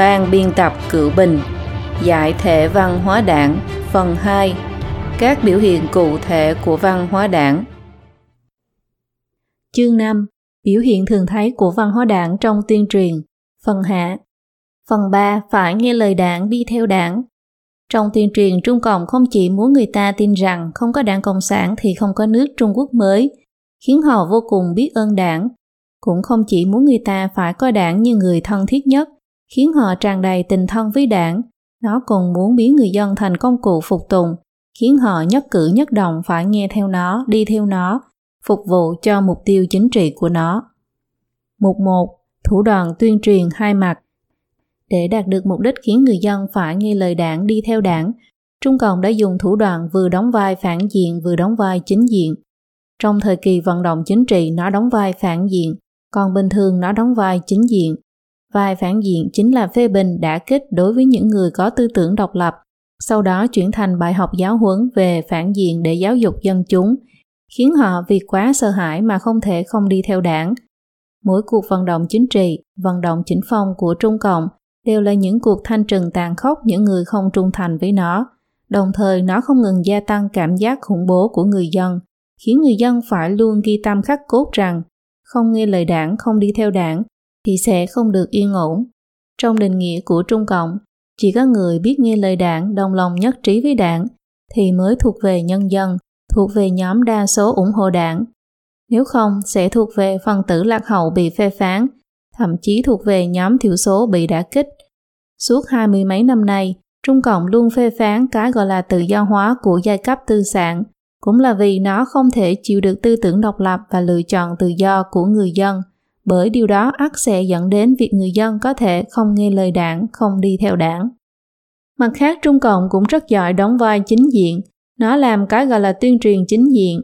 Ban biên tập Cựu Bình Giải thể văn hóa đảng Phần 2 Các biểu hiện cụ thể của văn hóa đảng. Chương 5 Biểu hiện thường thấy của văn hóa đảng trong tuyên truyền. Phần hạ. Phần 3 phải nghe lời đảng đi theo đảng. Trong tuyên truyền Trung Cộng không chỉ muốn người ta tin rằng không có đảng Cộng sản thì không có nước Trung Quốc mới, khiến họ vô cùng biết ơn đảng. Cũng không chỉ muốn người ta phải coi đảng như người thân thiết nhất, khiến họ tràn đầy tình thân với đảng, nó còn muốn biến người dân thành công cụ phục tùng, khiến họ nhất cử nhất động phải nghe theo nó, đi theo nó, phục vụ cho mục tiêu chính trị của nó. Mục 1. Thủ đoạn tuyên truyền hai mặt Để đạt được mục đích khiến người dân phải nghe lời đảng đi theo đảng, Trung Cộng đã dùng thủ đoạn vừa đóng vai phản diện vừa đóng vai chính diện. Trong thời kỳ vận động chính trị nó đóng vai phản diện, còn bình thường nó đóng vai chính diện. Vai phản diện chính là phê bình đã kích đối với những người có tư tưởng độc lập, sau đó chuyển thành bài học giáo huấn về phản diện để giáo dục dân chúng, khiến họ vì quá sợ hãi mà không thể không đi theo đảng. Mỗi cuộc vận động chính trị, vận động chính phong của Trung Cộng đều là những cuộc thanh trừng tàn khốc những người không trung thành với nó, đồng thời nó không ngừng gia tăng cảm giác khủng bố của người dân, khiến người dân phải luôn ghi tâm khắc cốt rằng không nghe lời đảng, không đi theo đảng thì sẽ không được yên ổn. Trong định nghĩa của Trung Cộng, chỉ có người biết nghe lời đảng, đồng lòng nhất trí với đảng thì mới thuộc về nhân dân, thuộc về nhóm đa số ủng hộ đảng. Nếu không, sẽ thuộc về phần tử lạc hậu bị phê phán, thậm chí thuộc về nhóm thiểu số bị đả kích. Suốt hai mươi mấy năm nay, Trung Cộng luôn phê phán cái gọi là tự do hóa của giai cấp tư sản, cũng là vì nó không thể chịu được tư tưởng độc lập và lựa chọn tự do của người dân, bởi điều đó ắt sẽ dẫn đến việc người dân có thể không nghe lời đảng, không đi theo đảng. Mặt khác, Trung Cộng cũng rất giỏi đóng vai chính diện, nó làm cái gọi là tuyên truyền chính diện.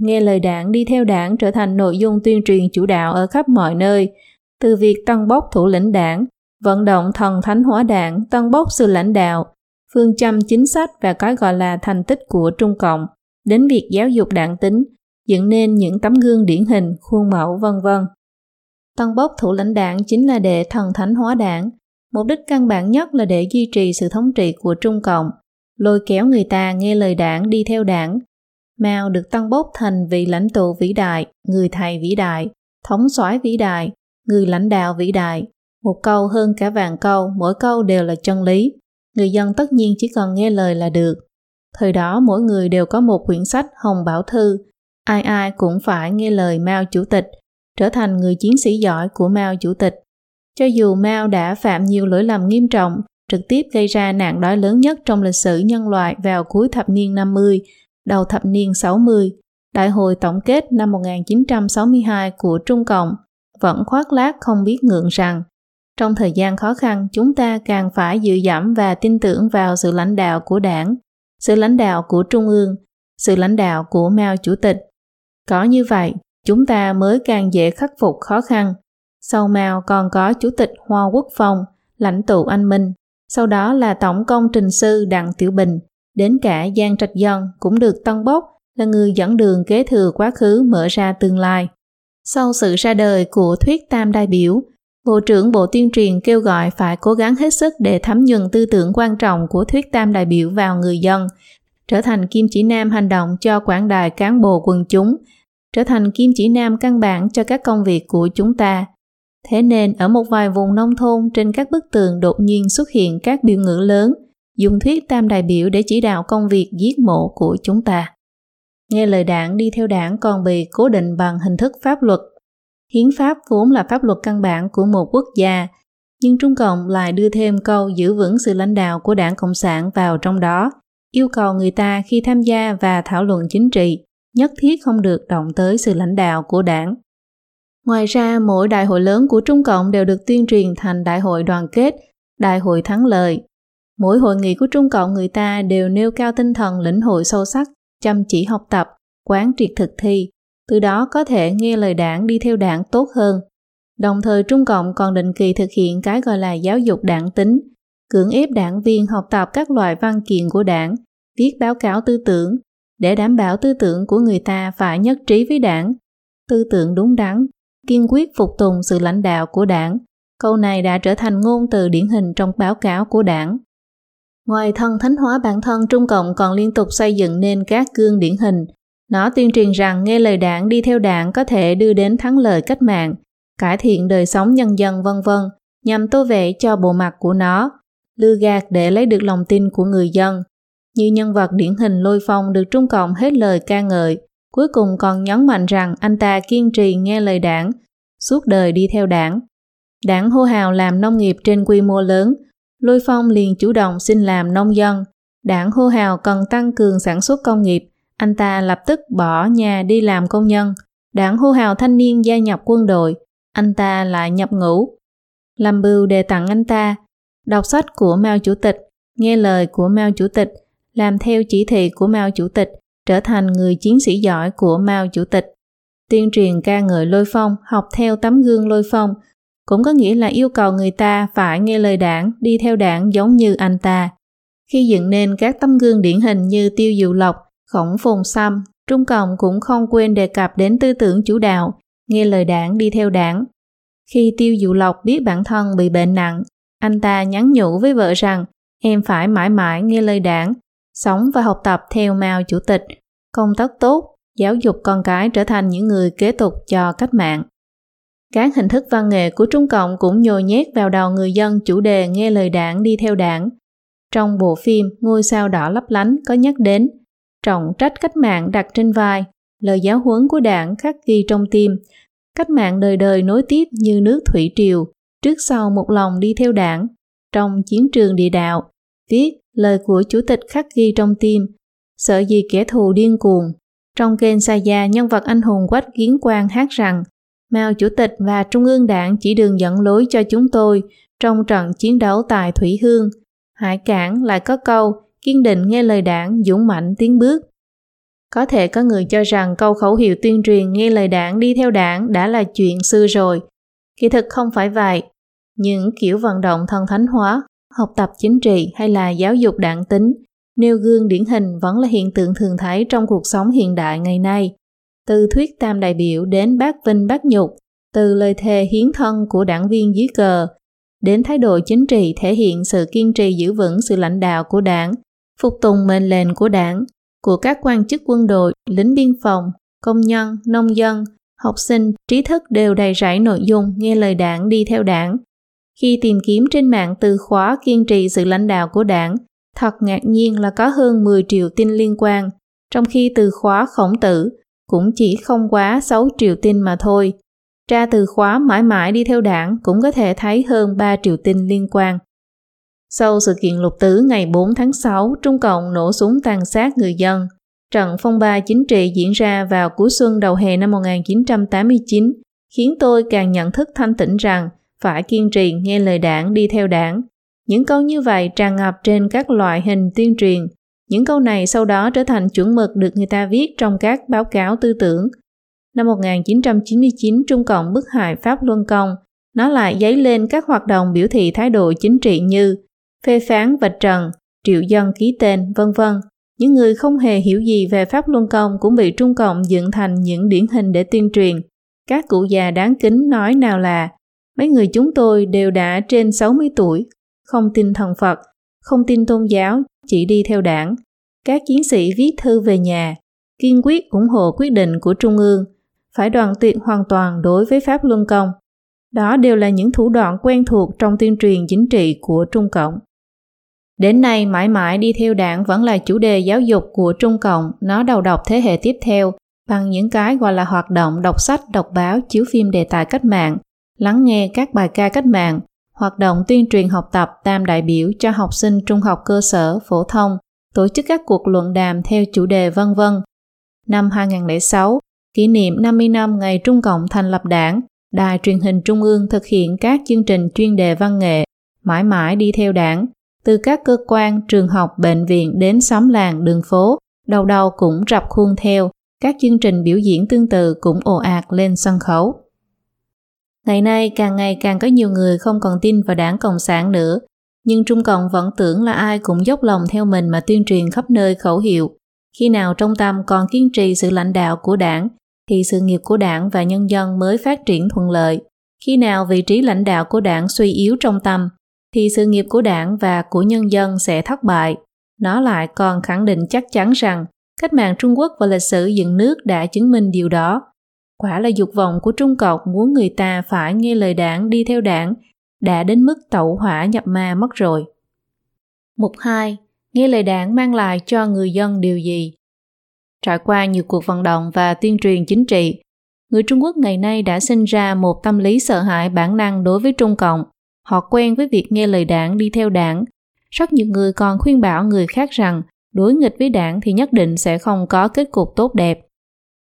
Nghe lời đảng đi theo đảng trở thành nội dung tuyên truyền chủ đạo ở khắp mọi nơi, từ việc tăng bốc thủ lĩnh đảng, vận động thần thánh hóa đảng, tăng bốc sự lãnh đạo, phương châm chính sách và cái gọi là thành tích của Trung Cộng, đến việc giáo dục đảng tính, dựng nên những tấm gương điển hình, khuôn mẫu vân vân. Tăng bốc thủ lãnh đảng chính là để thần thánh hóa đảng. Mục đích căn bản nhất là để duy trì sự thống trị của Trung Cộng, lôi kéo người ta nghe lời đảng đi theo đảng. Mao được tăng bốc thành vị lãnh tụ vĩ đại, người thầy vĩ đại, thống soái vĩ đại, người lãnh đạo vĩ đại. Một câu hơn cả vàng câu, mỗi câu đều là chân lý. Người dân tất nhiên chỉ cần nghe lời là được. Thời đó mỗi người đều có một quyển sách Hồng Bảo Thư. Ai ai cũng phải nghe lời Mao Chủ tịch, trở thành người chiến sĩ giỏi của Mao Chủ tịch. Cho dù Mao đã phạm nhiều lỗi lầm nghiêm trọng, trực tiếp gây ra nạn đói lớn nhất trong lịch sử nhân loại vào cuối thập niên 50, đầu thập niên 60, Đại hội tổng kết năm 1962 của Trung Cộng vẫn khoác lác không biết ngượng rằng trong thời gian khó khăn chúng ta càng phải dựa dẫm và tin tưởng vào sự lãnh đạo của đảng, sự lãnh đạo của Trung ương, sự lãnh đạo của Mao Chủ tịch. Có như vậy, chúng ta mới càng dễ khắc phục khó khăn. Sau Mao còn có Chủ tịch Hoa Quốc Phong, lãnh tụ anh Minh, sau đó là Tổng công trình sư Đặng Tiểu Bình, đến cả Giang Trạch Dân cũng được tân bốc là người dẫn đường kế thừa quá khứ mở ra tương lai. Sau sự ra đời của thuyết tam đại biểu, Bộ trưởng Bộ Tuyên truyền kêu gọi phải cố gắng hết sức để thấm nhuần tư tưởng quan trọng của thuyết tam đại biểu vào người dân, trở thành kim chỉ nam hành động cho quảng đài cán bộ quần chúng, trở thành kim chỉ nam căn bản cho các công việc của chúng ta. Thế nên ở một vài vùng nông thôn trên các bức tường đột nhiên xuất hiện các biểu ngữ lớn, dùng thuyết tam đại biểu để chỉ đạo công việc giết mộ của chúng ta. Nghe lời đảng đi theo đảng còn bị cố định bằng hình thức pháp luật. Hiến pháp vốn là pháp luật căn bản của một quốc gia, nhưng Trung Cộng lại đưa thêm câu giữ vững sự lãnh đạo của đảng Cộng sản vào trong đó, yêu cầu người ta khi tham gia và thảo luận chính trị nhất thiết không được động tới sự lãnh đạo của đảng. Ngoài ra, mỗi đại hội lớn của Trung Cộng đều được tuyên truyền thành đại hội đoàn kết, đại hội thắng lợi. Mỗi hội nghị của Trung Cộng người ta đều nêu cao tinh thần lĩnh hội sâu sắc, chăm chỉ học tập, quán triệt thực thi, từ đó có thể nghe lời đảng đi theo đảng tốt hơn. Đồng thời Trung Cộng còn định kỳ thực hiện cái gọi là giáo dục đảng tính, cưỡng ép đảng viên học tập các loại văn kiện của đảng, viết báo cáo tư tưởng, để đảm bảo tư tưởng của người ta phải nhất trí với đảng, tư tưởng đúng đắn, kiên quyết phục tùng sự lãnh đạo của đảng, Câu này đã trở thành ngôn từ điển hình trong báo cáo của đảng. Ngoài thân thánh hóa bản thân, Trung Cộng còn liên tục xây dựng nên các gương điển hình. Nó tuyên truyền rằng nghe lời đảng đi theo đảng có thể đưa đến thắng lợi cách mạng, cải thiện đời sống nhân dân vân vân, nhằm tô vẽ cho bộ mặt của nó, lừa gạt để lấy được lòng tin của người dân. Như nhân vật điển hình Lôi Phong được Trung Cộng hết lời ca ngợi, cuối cùng còn nhấn mạnh rằng anh ta kiên trì nghe lời đảng, suốt đời đi theo đảng. Đảng hô hào làm nông nghiệp trên quy mô lớn, Lôi Phong liền chủ động xin làm nông dân. Đảng hô hào cần tăng cường sản xuất công nghiệp, anh ta lập tức bỏ nhà đi làm công nhân. Đảng hô hào thanh niên gia nhập quân đội, anh ta lại nhập ngũ. Làm bưu đề tặng anh ta, đọc sách của Mao Chủ tịch, nghe lời của Mao Chủ tịch, làm theo chỉ thị của Mao Chủ tịch, trở thành người chiến sĩ giỏi của Mao Chủ tịch. Tuyên truyền ca ngợi lôi phong, học theo tấm gương lôi phong, cũng có nghĩa là yêu cầu người ta phải nghe lời đảng, đi theo đảng giống như anh ta. Khi dựng nên các tấm gương điển hình như Tiêu Dụ Lộc, Khổng Phùng Xăm, Trung Cộng cũng không quên đề cập đến tư tưởng chủ đạo, nghe lời đảng đi theo đảng. Khi Tiêu Dụ Lộc biết bản thân bị bệnh nặng, anh ta nhắn nhủ với vợ rằng em phải mãi mãi nghe lời đảng, sống và học tập theo Mao Chủ tịch, công tác tốt, giáo dục con cái trở thành những người kế tục cho cách mạng. Các hình thức văn nghệ của Trung Cộng cũng nhồi nhét vào đầu người dân chủ đề nghe lời đảng đi theo đảng. Trong bộ phim Ngôi sao đỏ lấp lánh có nhắc đến trọng trách cách mạng đặt trên vai, lời giáo huấn của đảng khắc ghi trong tim, cách mạng đời đời nối tiếp như nước thủy triều, trước sau một lòng đi theo đảng. Trong chiến trường địa đạo, viết lời của chủ tịch khắc ghi trong tim, sợ gì kẻ thù điên cuồng. Trong kênh Saya, nhân vật anh hùng Quách Kiến Quang hát rằng Mao Chủ tịch và Trung ương Đảng chỉ đường dẫn lối cho chúng tôi trong trận chiến đấu tại Thủy Hương. Hải Cảng lại có câu kiên định nghe lời đảng, dũng mạnh tiến bước. Có thể có người cho rằng câu khẩu hiệu tuyên truyền nghe lời đảng đi theo đảng đã là chuyện xưa rồi. Kỳ thực không phải vậy. Những kiểu vận động thân thánh hóa, học tập chính trị hay là giáo dục đảng tính, nêu gương điển hình vẫn là hiện tượng thường thấy trong cuộc sống hiện đại ngày nay từ thuyết tam đại biểu đến bác vinh bác nhục, từ lời thề hiến thân của đảng viên dưới cờ, đến thái độ chính trị thể hiện sự kiên trì giữ vững sự lãnh đạo của đảng, phục tùng mệnh lệnh của đảng, của các quan chức quân đội, lính biên phòng, công nhân, nông dân, học sinh, trí thức đều đầy rẫy nội dung nghe lời đảng đi theo đảng. Khi tìm kiếm trên mạng từ khóa kiên trì sự lãnh đạo của đảng, thật ngạc nhiên là có hơn 10 triệu tin liên quan, trong khi từ khóa khổng tử cũng chỉ không quá 6 triệu tin mà thôi. Tra từ khóa mãi mãi đi theo đảng cũng có thể thấy hơn 3 triệu tin liên quan. Sau sự kiện lục tứ ngày 4 tháng 6, Trung Cộng nổ súng tàn sát người dân. Trận phong ba chính trị diễn ra vào cuối xuân đầu hè năm 1989 khiến tôi càng nhận thức thanh tĩnh rằng phải kiên trì nghe lời đảng đi theo đảng. Những câu như vậy tràn ngập trên các loại hình tuyên truyền những câu này sau đó trở thành chuẩn mực được người ta viết trong các báo cáo tư tưởng. Năm 1999, Trung Cộng bức hại Pháp Luân Công, nó lại dấy lên các hoạt động biểu thị thái độ chính trị như phê phán vạch trần, triệu dân ký tên, vân vân. Những người không hề hiểu gì về Pháp Luân Công cũng bị Trung Cộng dựng thành những điển hình để tuyên truyền. Các cụ già đáng kính nói nào là mấy người chúng tôi đều đã trên 60 tuổi, không tin thần Phật, không tin tôn giáo, chỉ đi theo đảng. Các chiến sĩ viết thư về nhà, kiên quyết ủng hộ quyết định của Trung ương, phải đoàn tuyệt hoàn toàn đối với Pháp Luân Công. Đó đều là những thủ đoạn quen thuộc trong tuyên truyền chính trị của Trung Cộng. Đến nay mãi mãi đi theo đảng vẫn là chủ đề giáo dục của Trung Cộng, nó đầu độc thế hệ tiếp theo bằng những cái gọi là hoạt động đọc sách, đọc báo, chiếu phim đề tài cách mạng, lắng nghe các bài ca cách mạng, hoạt động tuyên truyền học tập tam đại biểu cho học sinh trung học cơ sở, phổ thông, tổ chức các cuộc luận đàm theo chủ đề vân vân. Năm 2006, kỷ niệm 50 năm ngày Trung Cộng thành lập đảng, Đài truyền hình Trung ương thực hiện các chương trình chuyên đề văn nghệ, mãi mãi đi theo đảng, từ các cơ quan, trường học, bệnh viện đến xóm làng, đường phố, đầu đầu cũng rập khuôn theo, các chương trình biểu diễn tương tự cũng ồ ạt lên sân khấu. Ngày nay càng ngày càng có nhiều người không còn tin vào đảng Cộng sản nữa, nhưng Trung Cộng vẫn tưởng là ai cũng dốc lòng theo mình mà tuyên truyền khắp nơi khẩu hiệu. Khi nào trong tâm còn kiên trì sự lãnh đạo của đảng, thì sự nghiệp của đảng và nhân dân mới phát triển thuận lợi. Khi nào vị trí lãnh đạo của đảng suy yếu trong tâm, thì sự nghiệp của đảng và của nhân dân sẽ thất bại. Nó lại còn khẳng định chắc chắn rằng cách mạng Trung Quốc và lịch sử dựng nước đã chứng minh điều đó. Quả là dục vọng của Trung Cộng muốn người ta phải nghe lời đảng đi theo đảng đã đến mức tẩu hỏa nhập ma mất rồi. Mục 2. Nghe lời đảng mang lại cho người dân điều gì? Trải qua nhiều cuộc vận động và tuyên truyền chính trị, người Trung Quốc ngày nay đã sinh ra một tâm lý sợ hãi bản năng đối với Trung Cộng. Họ quen với việc nghe lời đảng đi theo đảng. Rất nhiều người còn khuyên bảo người khác rằng đối nghịch với đảng thì nhất định sẽ không có kết cục tốt đẹp.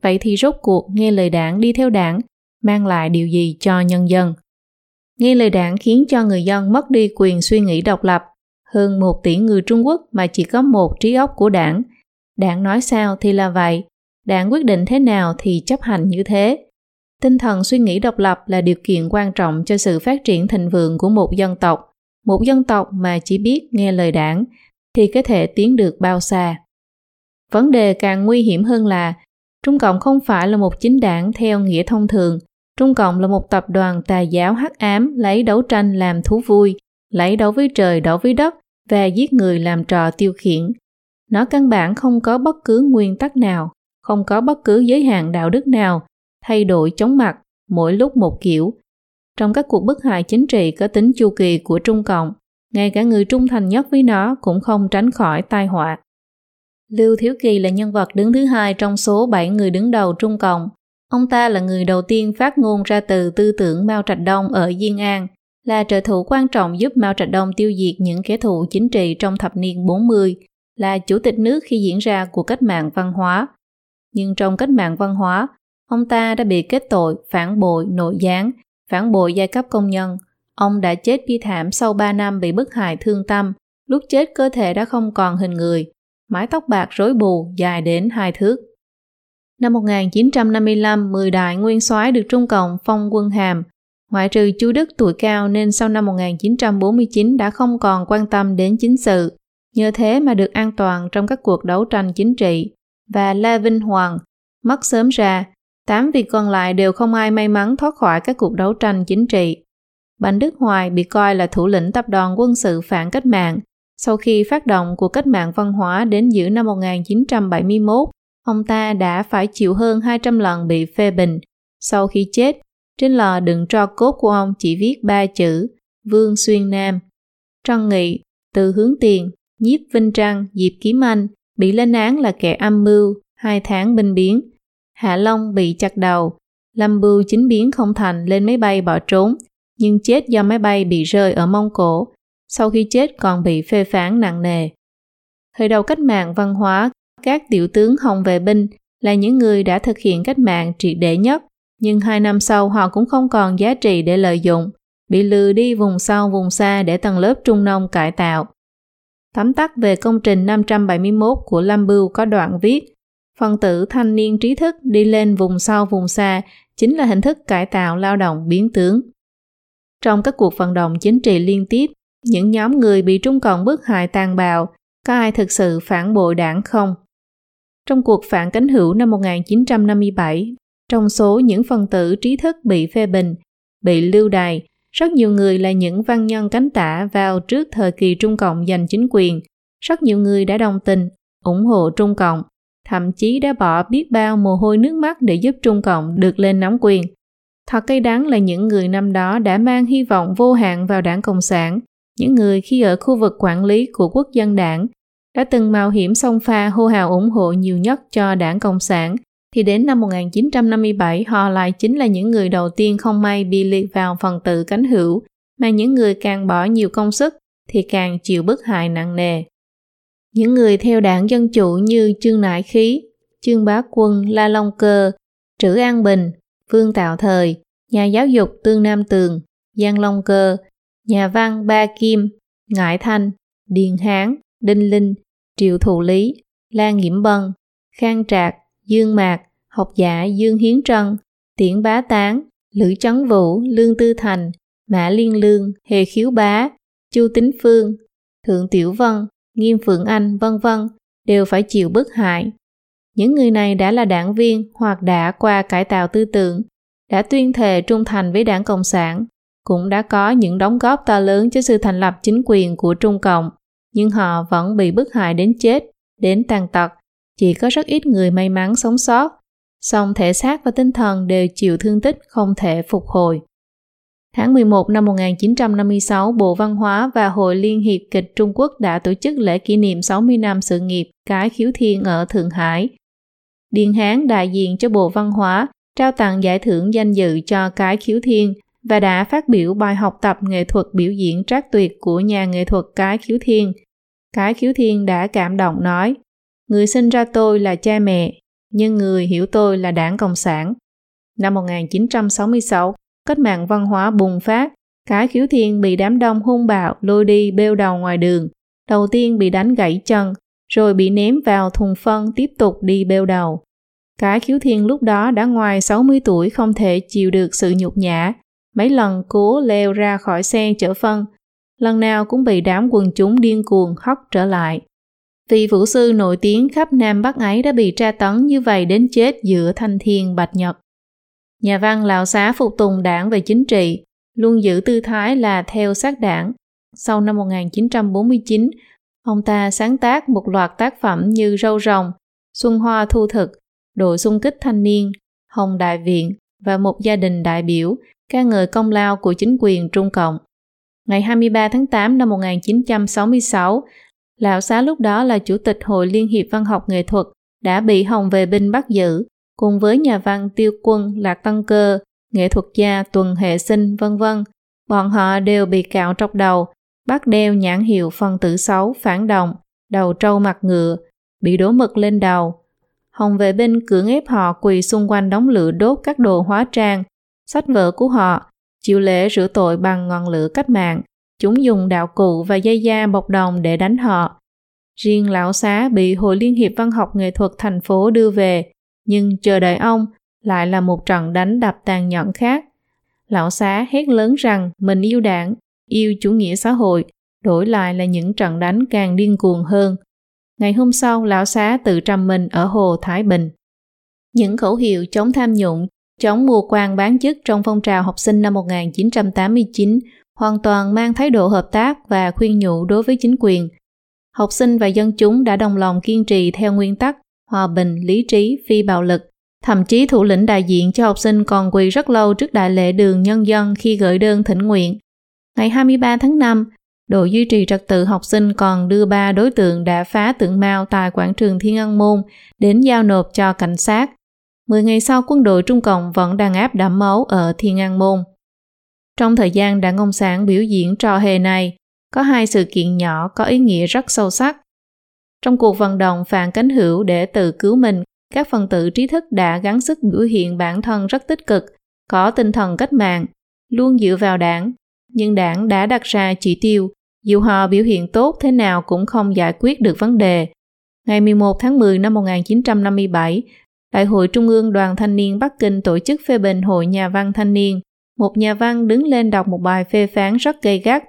Vậy thì rốt cuộc nghe lời đảng đi theo đảng, mang lại điều gì cho nhân dân? Nghe lời đảng khiến cho người dân mất đi quyền suy nghĩ độc lập. Hơn một tỷ người Trung Quốc mà chỉ có một trí óc của đảng. Đảng nói sao thì là vậy. Đảng quyết định thế nào thì chấp hành như thế. Tinh thần suy nghĩ độc lập là điều kiện quan trọng cho sự phát triển thịnh vượng của một dân tộc. Một dân tộc mà chỉ biết nghe lời đảng thì có thể tiến được bao xa. Vấn đề càng nguy hiểm hơn là Trung Cộng không phải là một chính đảng theo nghĩa thông thường. Trung Cộng là một tập đoàn tà giáo hắc ám lấy đấu tranh làm thú vui, lấy đấu với trời đấu với đất và giết người làm trò tiêu khiển. Nó căn bản không có bất cứ nguyên tắc nào, không có bất cứ giới hạn đạo đức nào, thay đổi chóng mặt, mỗi lúc một kiểu. Trong các cuộc bức hại chính trị có tính chu kỳ của Trung Cộng, ngay cả người trung thành nhất với nó cũng không tránh khỏi tai họa. Lưu Thiếu Kỳ là nhân vật đứng thứ hai trong số 7 người đứng đầu Trung Cộng. Ông ta là người đầu tiên phát ngôn ra từ tư tưởng Mao Trạch Đông ở Diên An, là trợ thủ quan trọng giúp Mao Trạch Đông tiêu diệt những kẻ thù chính trị trong thập niên 40, là chủ tịch nước khi diễn ra cuộc cách mạng văn hóa. Nhưng trong cách mạng văn hóa, ông ta đã bị kết tội phản bội nội gián, phản bội giai cấp công nhân. Ông đã chết bi thảm sau 3 năm bị bức hại thương tâm, lúc chết cơ thể đã không còn hình người, mái tóc bạc rối bù dài đến hai thước. Năm 1955, 10 đại nguyên soái được Trung Cộng phong quân hàm, ngoại trừ Chu Đức tuổi cao nên sau năm 1949 đã không còn quan tâm đến chính sự, nhờ thế mà được an toàn trong các cuộc đấu tranh chính trị. Và La Vinh Hoàng mất sớm ra, tám vị còn lại đều không ai may mắn thoát khỏi các cuộc đấu tranh chính trị. Bành Đức Hoài bị coi là thủ lĩnh tập đoàn quân sự phản cách mạng, sau khi phát động cuộc cách mạng văn hóa đến giữa năm 1971, ông ta đã phải chịu hơn 200 lần bị phê bình. Sau khi chết, trên lò đựng tro cốt của ông chỉ viết ba chữ Vương Xuyên Nam. Trân Nghị, từ hướng tiền, nhiếp Vinh Trăng, Diệp Kiếm Anh bị lên án là kẻ âm mưu, hai tháng binh biến. Hạ Long bị chặt đầu, Lâm Bưu chính biến không thành lên máy bay bỏ trốn, nhưng chết do máy bay bị rơi ở Mông Cổ sau khi chết còn bị phê phán nặng nề. Thời đầu cách mạng văn hóa, các tiểu tướng Hồng Vệ Binh là những người đã thực hiện cách mạng triệt để nhất, nhưng hai năm sau họ cũng không còn giá trị để lợi dụng, bị lừa đi vùng sâu vùng xa để tầng lớp trung nông cải tạo. Tóm tắt về công trình 571 của Lâm Bưu có đoạn viết Phần tử thanh niên trí thức đi lên vùng sâu vùng xa chính là hình thức cải tạo lao động biến tướng. Trong các cuộc vận động chính trị liên tiếp, những nhóm người bị Trung Cộng bức hại tàn bạo, có ai thực sự phản bội đảng không? Trong cuộc phản cánh hữu năm 1957, trong số những phần tử trí thức bị phê bình, bị lưu đày, rất nhiều người là những văn nhân cánh tả vào trước thời kỳ Trung Cộng giành chính quyền. Rất nhiều người đã đồng tình, ủng hộ Trung Cộng, thậm chí đã bỏ biết bao mồ hôi nước mắt để giúp Trung Cộng được lên nắm quyền. Thật cay đắng là những người năm đó đã mang hy vọng vô hạn vào đảng Cộng sản, những người khi ở khu vực quản lý của quốc dân đảng đã từng mạo hiểm xông pha hô hào ủng hộ nhiều nhất cho đảng Cộng sản, thì đến năm 1957 họ lại chính là những người đầu tiên không may bị liệt vào phần tử cánh hữu, mà những người càng bỏ nhiều công sức thì càng chịu bức hại nặng nề. Những người theo đảng Dân Chủ như Trương Nại Khí, Trương Bá Quân, La Long Cơ, Trữ An Bình, Vương Tạo Thời, nhà giáo dục Tương Nam Tường, Giang Long Cơ, nhà văn Ba Kim, Ngải Thanh, Điền Hán, Đinh Linh, Triệu Thụ Lý, Lan Nghiễm Bân, Khang Trạc, Dương Mạc, học giả Dương Hiến Trân, Tiễn Bá Tán, Lữ Trấn Vũ, Lương Tư Thành, Mã Liên Lương, Hề Khiếu Bá, Chu Tính Phương, Thượng Tiểu Vân, Nghiêm Phượng Anh, vân vân đều phải chịu bức hại. Những người này đã là đảng viên hoặc đã qua cải tạo tư tưởng, đã tuyên thệ trung thành với đảng Cộng sản, cũng đã có những đóng góp to lớn cho sự thành lập chính quyền của Trung Cộng, nhưng họ vẫn bị bức hại đến chết, đến tàn tật. Chỉ có rất ít người may mắn sống sót, song thể xác và tinh thần đều chịu thương tích không thể phục hồi. Tháng 11 năm 1956, Bộ Văn hóa và Hội Liên hiệp kịch Trung Quốc đã tổ chức lễ kỷ niệm 60 năm sự nghiệp Cái Khiếu Thiên ở Thượng Hải. Điền Hán đại diện cho Bộ Văn hóa trao tặng giải thưởng danh dự cho Cái Khiếu Thiên và đã phát biểu bài học tập nghệ thuật biểu diễn trác tuyệt của nhà nghệ thuật Cái Khiếu Thiên. Cái Khiếu Thiên đã cảm động nói, Người sinh ra tôi là cha mẹ, nhưng người hiểu tôi là đảng Cộng sản. Năm 1966, cách mạng văn hóa bùng phát, cái khiếu thiên bị đám đông hung bạo lôi đi bêu đầu ngoài đường. Đầu tiên bị đánh gãy chân, rồi bị ném vào thùng phân tiếp tục đi bêu đầu. Cái khiếu thiên lúc đó đã ngoài 60 tuổi không thể chịu được sự nhục nhã. Mấy lần cố leo ra khỏi xe chở phân, lần nào cũng bị đám quần chúng điên cuồng hất trở lại. Vị vũ sư nổi tiếng khắp Nam Bắc ấy đã bị tra tấn như vậy đến chết giữa thanh thiên bạch nhật. Nhà văn Lão Xá phục tùng đảng về chính trị, luôn giữ tư thái là theo sát đảng. Sau năm 1949, ông ta sáng tác một loạt tác phẩm như Râu rồng, Xuân Hoa Thu Thực, Đội xung kích thanh niên, Hồng Đại Viện và một gia đình đại biểu ca ngợi công lao của chính quyền Trung Cộng. Ngày 23 tháng 8 năm 1966, Lão Xá lúc đó là Chủ tịch Hội Liên hiệp Văn học Nghệ thuật đã bị Hồng Vệ Binh bắt giữ cùng với nhà văn Tiêu Quân, Lạc Tăng Cơ, nghệ thuật gia Tuần Hệ Sinh, vân vân. Bọn họ đều bị cạo trọc đầu, bắt đeo nhãn hiệu phân tử xấu, phản động, đầu trâu mặt ngựa, bị đổ mực lên đầu. Hồng vệ binh cưỡng ép họ quỳ xung quanh đống lửa đốt các đồ hóa trang, sách vở của họ, chịu lễ rửa tội bằng ngọn lửa cách mạng. Chúng dùng đạo cụ và dây da bọc đồng để đánh họ. Riêng lão xá bị Hội Liên hiệp Văn học Nghệ thuật thành phố đưa về, nhưng chờ đợi ông lại là một trận đánh đập tàn nhẫn khác. Lão xá hét lớn rằng mình yêu đảng, yêu chủ nghĩa xã hội, đổi lại là những trận đánh càng điên cuồng hơn. Ngày hôm sau, lão xá tự trầm mình ở hồ Thái Bình. Những khẩu hiệu chống tham nhũng, chống mua quan bán chức trong phong trào học sinh năm 1989 hoàn toàn mang thái độ hợp tác và khuyên nhủ đối với chính quyền. Học sinh và dân chúng đã đồng lòng kiên trì theo nguyên tắc hòa bình, lý trí, phi bạo lực. Thậm chí thủ lĩnh đại diện cho học sinh còn quỳ rất lâu trước đại lễ đường nhân dân khi gửi đơn thỉnh nguyện. Ngày 23 tháng 5, đội duy trì trật tự học sinh còn đưa ba đối tượng đã phá tượng Mao tại quảng trường Thiên an Môn đến giao nộp cho cảnh sát. Mười ngày sau, quân đội Trung Cộng vẫn đang áp đẫm máu ở Thiên An Môn. Trong thời gian Đảng Cộng sản biểu diễn trò hề này, có hai sự kiện nhỏ có ý nghĩa rất sâu sắc. Trong cuộc vận động phản cánh hữu để tự cứu mình, các phần tử trí thức đã gắng sức biểu hiện bản thân rất tích cực, có tinh thần cách mạng, luôn dựa vào đảng. Nhưng đảng đã đặt ra chỉ tiêu, dù họ biểu hiện tốt thế nào cũng không giải quyết được vấn đề. Ngày 11 tháng 10 năm 1957, Đại hội Trung ương Đoàn Thanh niên Bắc Kinh tổ chức phê bình Hội Nhà văn Thanh niên. Một nhà văn đứng lên đọc một bài phê phán rất gay gắt.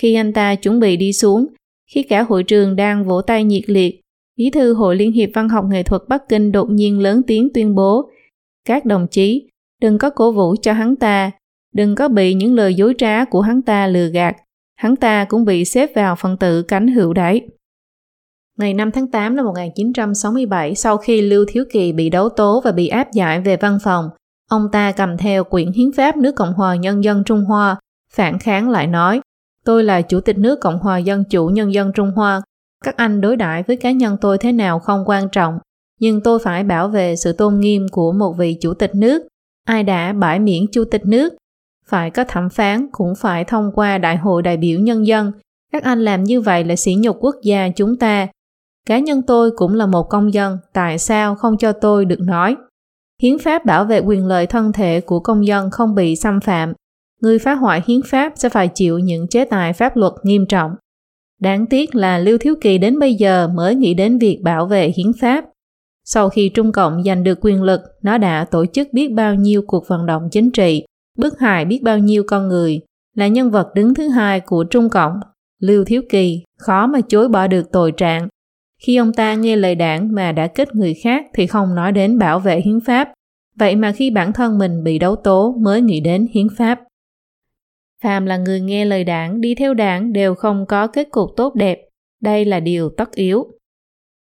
Khi anh ta chuẩn bị đi xuống, khi cả hội trường đang vỗ tay nhiệt liệt, Bí thư Hội Liên hiệp Văn học Nghệ thuật Bắc Kinh đột nhiên lớn tiếng tuyên bố Các đồng chí, đừng có cổ vũ cho hắn ta, đừng có bị những lời dối trá của hắn ta lừa gạt. Hắn ta cũng bị xếp vào phần tử cánh hữu đấy. Ngày 5 tháng 8 năm 1967, sau khi Lưu Thiếu Kỳ bị đấu tố và bị áp giải về văn phòng, ông ta cầm theo quyển hiến pháp nước Cộng hòa Nhân dân Trung Hoa, phản kháng lại nói Tôi là Chủ tịch nước Cộng hòa Dân chủ Nhân dân Trung Hoa. Các anh đối đãi với cá nhân tôi thế nào không quan trọng, nhưng tôi phải bảo vệ sự tôn nghiêm của một vị Chủ tịch nước. Ai đã bãi miễn Chủ tịch nước? Phải có thẩm phán cũng phải thông qua Đại hội đại biểu nhân dân. Các anh làm như vậy là sỉ nhục quốc gia chúng ta. Cá nhân tôi cũng là một công dân, tại sao không cho tôi được nói? Hiến pháp bảo vệ quyền lợi thân thể của công dân không bị xâm phạm, người phá hoại hiến pháp sẽ phải chịu những chế tài pháp luật nghiêm trọng. Đáng tiếc là Lưu Thiếu Kỳ đến bây giờ mới nghĩ đến việc bảo vệ hiến pháp. Sau khi Trung Cộng giành được quyền lực, nó đã tổ chức biết bao nhiêu cuộc vận động chính trị, bức hại biết bao nhiêu con người, là nhân vật đứng thứ hai của Trung Cộng. Lưu Thiếu Kỳ khó mà chối bỏ được tội trạng. Khi ông ta nghe lời đảng mà đã kết người khác thì không nói đến bảo vệ hiến pháp, vậy mà khi bản thân mình bị đấu tố mới nghĩ đến hiến pháp. Phàm là người nghe lời đảng, đi theo đảng đều không có kết cục tốt đẹp. Đây là điều tất yếu.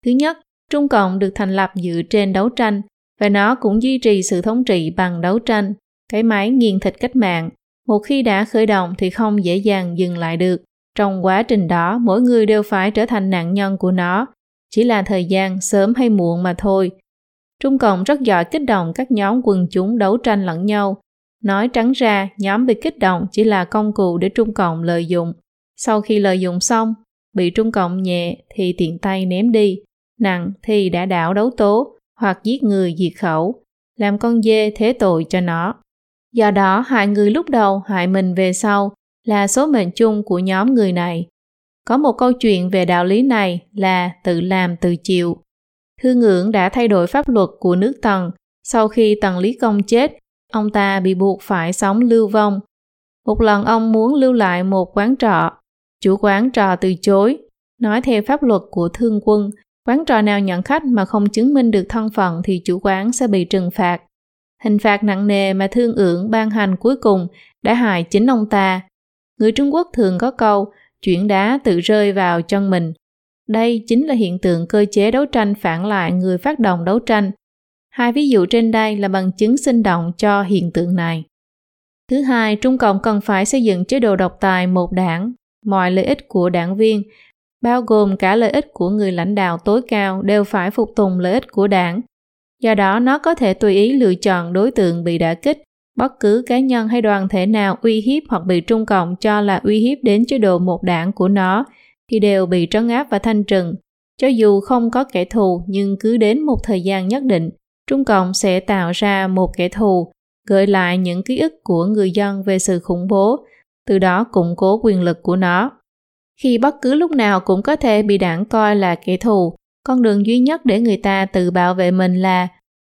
Thứ nhất, Trung Cộng được thành lập dựa trên đấu tranh và nó cũng duy trì sự thống trị bằng đấu tranh, cái máy nghiền thịt cách mạng. Một khi đã khởi động thì không dễ dàng dừng lại được. Trong quá trình đó, mỗi người đều phải trở thành nạn nhân của nó. Chỉ là thời gian sớm hay muộn mà thôi. Trung Cộng rất giỏi kích động các nhóm quần chúng đấu tranh lẫn nhau. Nói trắng ra, nhóm bị kích động chỉ là công cụ để Trung Cộng lợi dụng. Sau khi lợi dụng xong, bị Trung Cộng nhẹ thì tiện tay ném đi, nặng thì đã đảo đấu tố hoặc giết người diệt khẩu, làm con dê thế tội cho nó. Do đó, hại người lúc đầu, hại mình về sau là số mệnh chung của nhóm người này. Có một câu chuyện về đạo lý này là tự làm tự chịu. Thư ngưỡng đã thay đổi pháp luật của nước Tần. Sau khi Tần Lý Công chết, ông ta bị buộc phải sống lưu vong. Một lần ông muốn lưu lại một quán trọ. Chủ quán trọ từ chối. Nói theo pháp luật của thương quân, quán trọ nào nhận khách mà không chứng minh được thân phận thì chủ quán sẽ bị trừng phạt. Hình phạt nặng nề mà thương ưởng ban hành cuối cùng đã hại chính ông ta. Người Trung Quốc thường có câu chuyển đá tự rơi vào chân mình. Đây chính là hiện tượng cơ chế đấu tranh phản lại người phát động đấu tranh. Hai ví dụ trên đây là bằng chứng sinh động cho hiện tượng này. Thứ hai, Trung Cộng cần phải xây dựng chế độ độc tài một đảng. Mọi lợi ích của đảng viên, bao gồm cả lợi ích của người lãnh đạo tối cao đều phải phục tùng lợi ích của đảng. Do đó, nó có thể tùy ý lựa chọn đối tượng bị đả kích bất cứ cá nhân hay đoàn thể nào uy hiếp hoặc bị Trung Cộng cho là uy hiếp đến chế độ một đảng của nó thì đều bị trấn áp và thanh trừng. Cho dù không có kẻ thù nhưng cứ đến một thời gian nhất định, Trung Cộng sẽ tạo ra một kẻ thù, gợi lại những ký ức của người dân về sự khủng bố, từ đó củng cố quyền lực của nó. Khi bất cứ lúc nào cũng có thể bị đảng coi là kẻ thù, con đường duy nhất để người ta tự bảo vệ mình là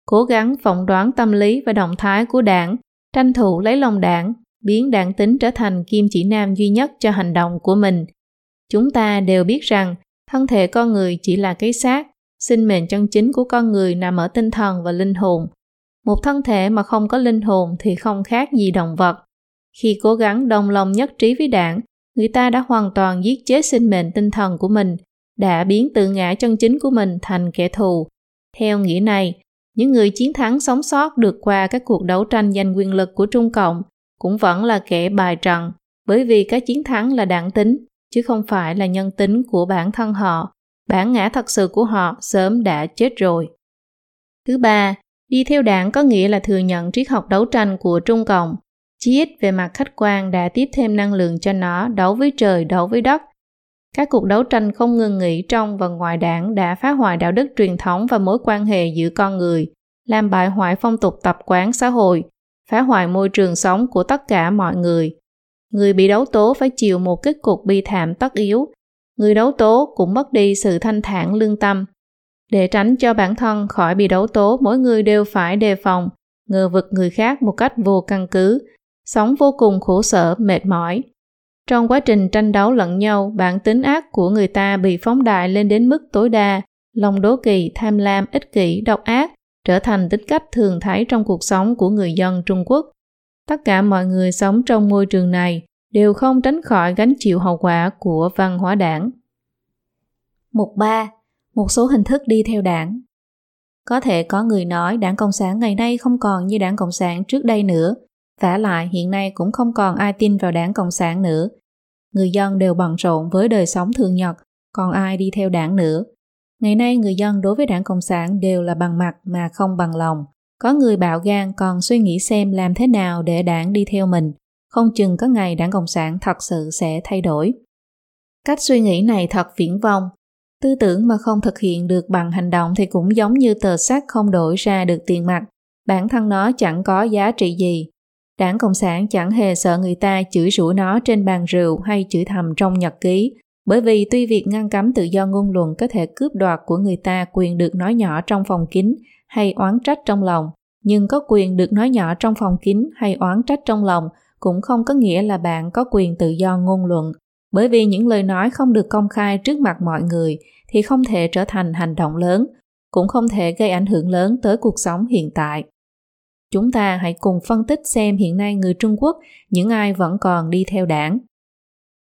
cố gắng phỏng đoán tâm lý và động thái của đảng, tranh thủ lấy lòng đảng, biến đảng tính trở thành kim chỉ nam duy nhất cho hành động của mình. Chúng ta đều biết rằng thân thể con người chỉ là cái xác, sinh mệnh chân chính của con người nằm ở tinh thần và linh hồn. Một thân thể mà không có linh hồn thì không khác gì động vật. Khi cố gắng đồng lòng nhất trí với đảng, người ta đã hoàn toàn giết chết sinh mệnh tinh thần của mình, đã biến tự ngã chân chính của mình thành kẻ thù. Theo nghĩa này, những người chiến thắng sống sót được qua các cuộc đấu tranh giành quyền lực của Trung Cộng cũng vẫn là kẻ bài trận bởi vì các chiến thắng là đảng tính chứ không phải là nhân tính của bản thân họ. Bản ngã thật sự của họ sớm đã chết rồi. Thứ ba, đi theo đảng có nghĩa là thừa nhận triết học đấu tranh của Trung Cộng. Chí ít về mặt khách quan đã tiếp thêm năng lượng cho nó đấu với trời, đấu với đất, các cuộc đấu tranh không ngừng nghỉ trong và ngoài đảng đã phá hoại đạo đức truyền thống và mối quan hệ giữa con người, làm bại hoại phong tục tập quán xã hội, phá hoại môi trường sống của tất cả mọi người. Người bị đấu tố phải chịu một kết cục bi thảm tất yếu. Người đấu tố cũng mất đi sự thanh thản lương tâm. Để tránh cho bản thân khỏi bị đấu tố, mỗi người đều phải đề phòng, ngờ vực người khác một cách vô căn cứ, sống vô cùng khổ sở, mệt mỏi. Trong quá trình tranh đấu lẫn nhau, bản tính ác của người ta bị phóng đại lên đến mức tối đa, lòng đố kỵ, tham lam, ích kỷ, độc ác trở thành tính cách thường thấy trong cuộc sống của người dân Trung Quốc. Tất cả mọi người sống trong môi trường này đều không tránh khỏi gánh chịu hậu quả của văn hóa đảng. Mục 3. Một số hình thức đi theo đảng Có thể có người nói đảng Cộng sản ngày nay không còn như đảng Cộng sản trước đây nữa, Vả lại hiện nay cũng không còn ai tin vào đảng Cộng sản nữa. Người dân đều bận rộn với đời sống thường nhật, còn ai đi theo đảng nữa. Ngày nay người dân đối với đảng Cộng sản đều là bằng mặt mà không bằng lòng. Có người bạo gan còn suy nghĩ xem làm thế nào để đảng đi theo mình. Không chừng có ngày đảng Cộng sản thật sự sẽ thay đổi. Cách suy nghĩ này thật viễn vông. Tư tưởng mà không thực hiện được bằng hành động thì cũng giống như tờ xác không đổi ra được tiền mặt. Bản thân nó chẳng có giá trị gì, Đảng Cộng sản chẳng hề sợ người ta chửi rủa nó trên bàn rượu hay chửi thầm trong nhật ký, bởi vì tuy việc ngăn cấm tự do ngôn luận có thể cướp đoạt của người ta quyền được nói nhỏ trong phòng kín hay oán trách trong lòng, nhưng có quyền được nói nhỏ trong phòng kín hay oán trách trong lòng cũng không có nghĩa là bạn có quyền tự do ngôn luận. Bởi vì những lời nói không được công khai trước mặt mọi người thì không thể trở thành hành động lớn, cũng không thể gây ảnh hưởng lớn tới cuộc sống hiện tại chúng ta hãy cùng phân tích xem hiện nay người Trung Quốc những ai vẫn còn đi theo đảng.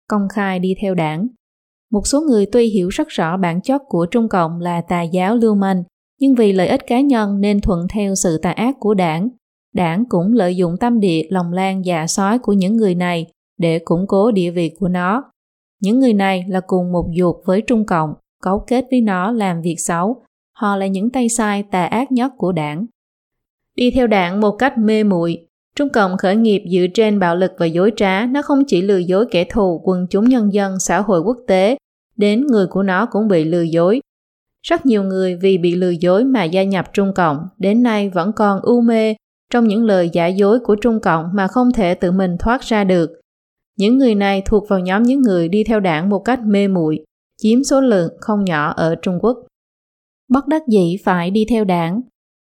Công khai đi theo đảng Một số người tuy hiểu rất rõ bản chất của Trung Cộng là tà giáo lưu manh, nhưng vì lợi ích cá nhân nên thuận theo sự tà ác của đảng. Đảng cũng lợi dụng tâm địa lòng lan dạ sói của những người này để củng cố địa vị của nó. Những người này là cùng một dục với Trung Cộng, cấu kết với nó làm việc xấu. Họ là những tay sai tà ác nhất của đảng. Đi theo đảng một cách mê muội, Trung Cộng khởi nghiệp dựa trên bạo lực và dối trá, nó không chỉ lừa dối kẻ thù, quần chúng nhân dân, xã hội quốc tế, đến người của nó cũng bị lừa dối. Rất nhiều người vì bị lừa dối mà gia nhập Trung Cộng, đến nay vẫn còn u mê trong những lời giả dối của Trung Cộng mà không thể tự mình thoát ra được. Những người này thuộc vào nhóm những người đi theo đảng một cách mê muội, chiếm số lượng không nhỏ ở Trung Quốc. Bất đắc dĩ phải đi theo đảng.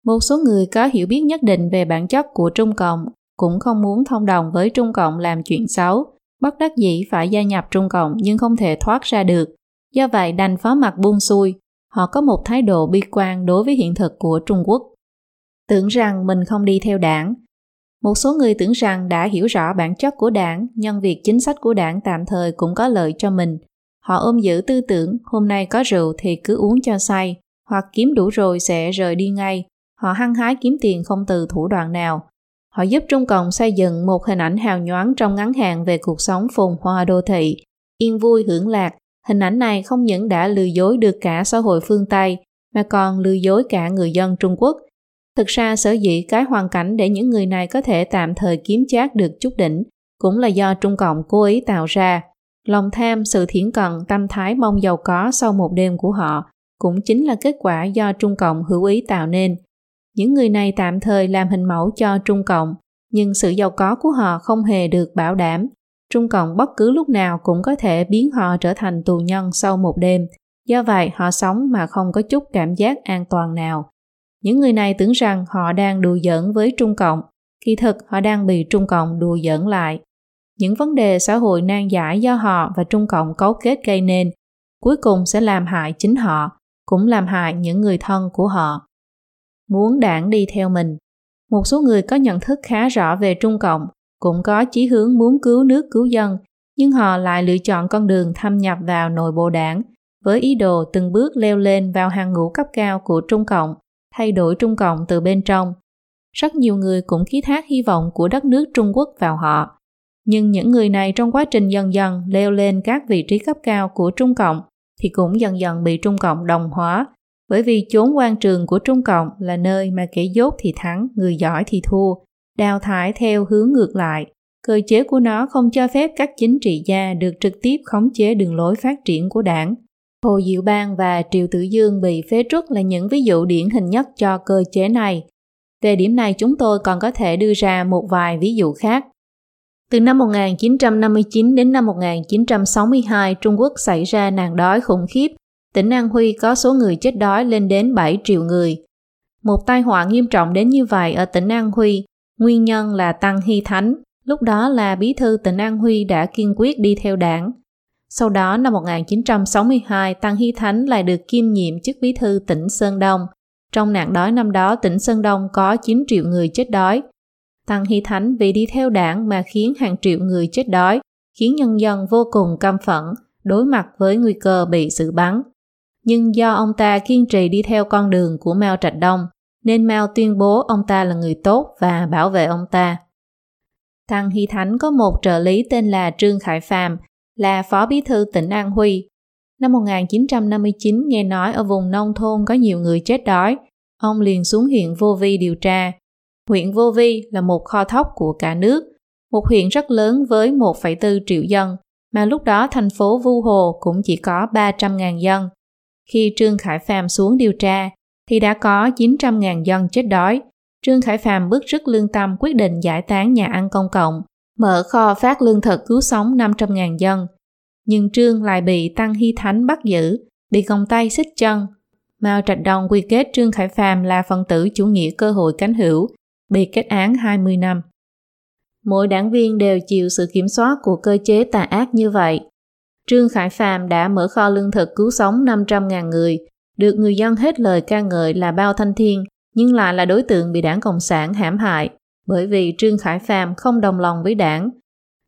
Một số người có hiểu biết nhất định về bản chất của Trung Cộng cũng không muốn thông đồng với Trung Cộng làm chuyện xấu, bất đắc dĩ phải gia nhập Trung Cộng nhưng không thể thoát ra được. Do vậy đành phó mặt buông xuôi, họ có một thái độ bi quan đối với hiện thực của Trung Quốc. Tưởng rằng mình không đi theo đảng, một số người tưởng rằng đã hiểu rõ bản chất của đảng, nhân việc chính sách của đảng tạm thời cũng có lợi cho mình. Họ ôm giữ tư tưởng hôm nay có rượu thì cứ uống cho say, hoặc kiếm đủ rồi sẽ rời đi ngay. Họ hăng hái kiếm tiền không từ thủ đoạn nào. Họ giúp Trung Cộng xây dựng một hình ảnh hào nhoáng trong ngắn hạn về cuộc sống phồn hoa đô thị, yên vui hưởng lạc. Hình ảnh này không những đã lừa dối được cả xã hội phương Tây, mà còn lừa dối cả người dân Trung Quốc – Thực ra sở dĩ cái hoàn cảnh để những người này có thể tạm thời kiếm chác được chút đỉnh cũng là do Trung Cộng cố ý tạo ra. Lòng tham, sự thiển cận, tâm thái mong giàu có sau một đêm của họ cũng chính là kết quả do Trung Cộng hữu ý tạo nên. Những người này tạm thời làm hình mẫu cho Trung Cộng, nhưng sự giàu có của họ không hề được bảo đảm. Trung Cộng bất cứ lúc nào cũng có thể biến họ trở thành tù nhân sau một đêm. Do vậy, họ sống mà không có chút cảm giác an toàn nào. Những người này tưởng rằng họ đang đùa giỡn với Trung Cộng, kỳ thực họ đang bị Trung Cộng đùa giỡn lại. Những vấn đề xã hội nan giải do họ và Trung Cộng cấu kết gây nên, cuối cùng sẽ làm hại chính họ, cũng làm hại những người thân của họ. Muốn đảng đi theo mình Một số người có nhận thức khá rõ về Trung Cộng, cũng có chí hướng muốn cứu nước cứu dân, nhưng họ lại lựa chọn con đường thâm nhập vào nội bộ đảng với ý đồ từng bước leo lên vào hàng ngũ cấp cao của Trung Cộng thay đổi Trung Cộng từ bên trong. Rất nhiều người cũng ký thác hy vọng của đất nước Trung Quốc vào họ. Nhưng những người này trong quá trình dần dần leo lên các vị trí cấp cao của Trung Cộng thì cũng dần dần bị Trung Cộng đồng hóa bởi vì chốn quan trường của Trung Cộng là nơi mà kẻ dốt thì thắng, người giỏi thì thua, đào thải theo hướng ngược lại. Cơ chế của nó không cho phép các chính trị gia được trực tiếp khống chế đường lối phát triển của đảng Hồ Diệu Bang và Triệu Tử Dương bị phế truất là những ví dụ điển hình nhất cho cơ chế này. Về điểm này chúng tôi còn có thể đưa ra một vài ví dụ khác. Từ năm 1959 đến năm 1962, Trung Quốc xảy ra nạn đói khủng khiếp. Tỉnh An Huy có số người chết đói lên đến 7 triệu người. Một tai họa nghiêm trọng đến như vậy ở tỉnh An Huy, nguyên nhân là Tăng Hy Thánh, lúc đó là bí thư tỉnh An Huy đã kiên quyết đi theo đảng. Sau đó năm 1962, Tăng Hy Thánh lại được kiêm nhiệm chức bí thư tỉnh Sơn Đông. Trong nạn đói năm đó, tỉnh Sơn Đông có 9 triệu người chết đói. Tăng Hy Thánh vì đi theo đảng mà khiến hàng triệu người chết đói, khiến nhân dân vô cùng căm phẫn, đối mặt với nguy cơ bị xử bắn. Nhưng do ông ta kiên trì đi theo con đường của Mao Trạch Đông, nên Mao tuyên bố ông ta là người tốt và bảo vệ ông ta. Tăng Hy Thánh có một trợ lý tên là Trương Khải Phàm là phó bí thư tỉnh An Huy. Năm 1959 nghe nói ở vùng nông thôn có nhiều người chết đói, ông liền xuống huyện Vô Vi điều tra. Huyện Vô Vi là một kho thóc của cả nước, một huyện rất lớn với 1,4 triệu dân, mà lúc đó thành phố Vu Hồ cũng chỉ có 300.000 dân. Khi Trương Khải Phàm xuống điều tra, thì đã có 900.000 dân chết đói. Trương Khải Phàm bức rất lương tâm quyết định giải tán nhà ăn công cộng, mở kho phát lương thực cứu sống 500.000 dân. Nhưng Trương lại bị Tăng Hy Thánh bắt giữ, bị còng tay xích chân. Mao Trạch Đông quy kết Trương Khải Phàm là phần tử chủ nghĩa cơ hội cánh hữu, bị kết án 20 năm. Mỗi đảng viên đều chịu sự kiểm soát của cơ chế tà ác như vậy. Trương Khải Phàm đã mở kho lương thực cứu sống 500.000 người, được người dân hết lời ca ngợi là bao thanh thiên, nhưng lại là đối tượng bị đảng Cộng sản hãm hại bởi vì Trương Khải Phàm không đồng lòng với đảng.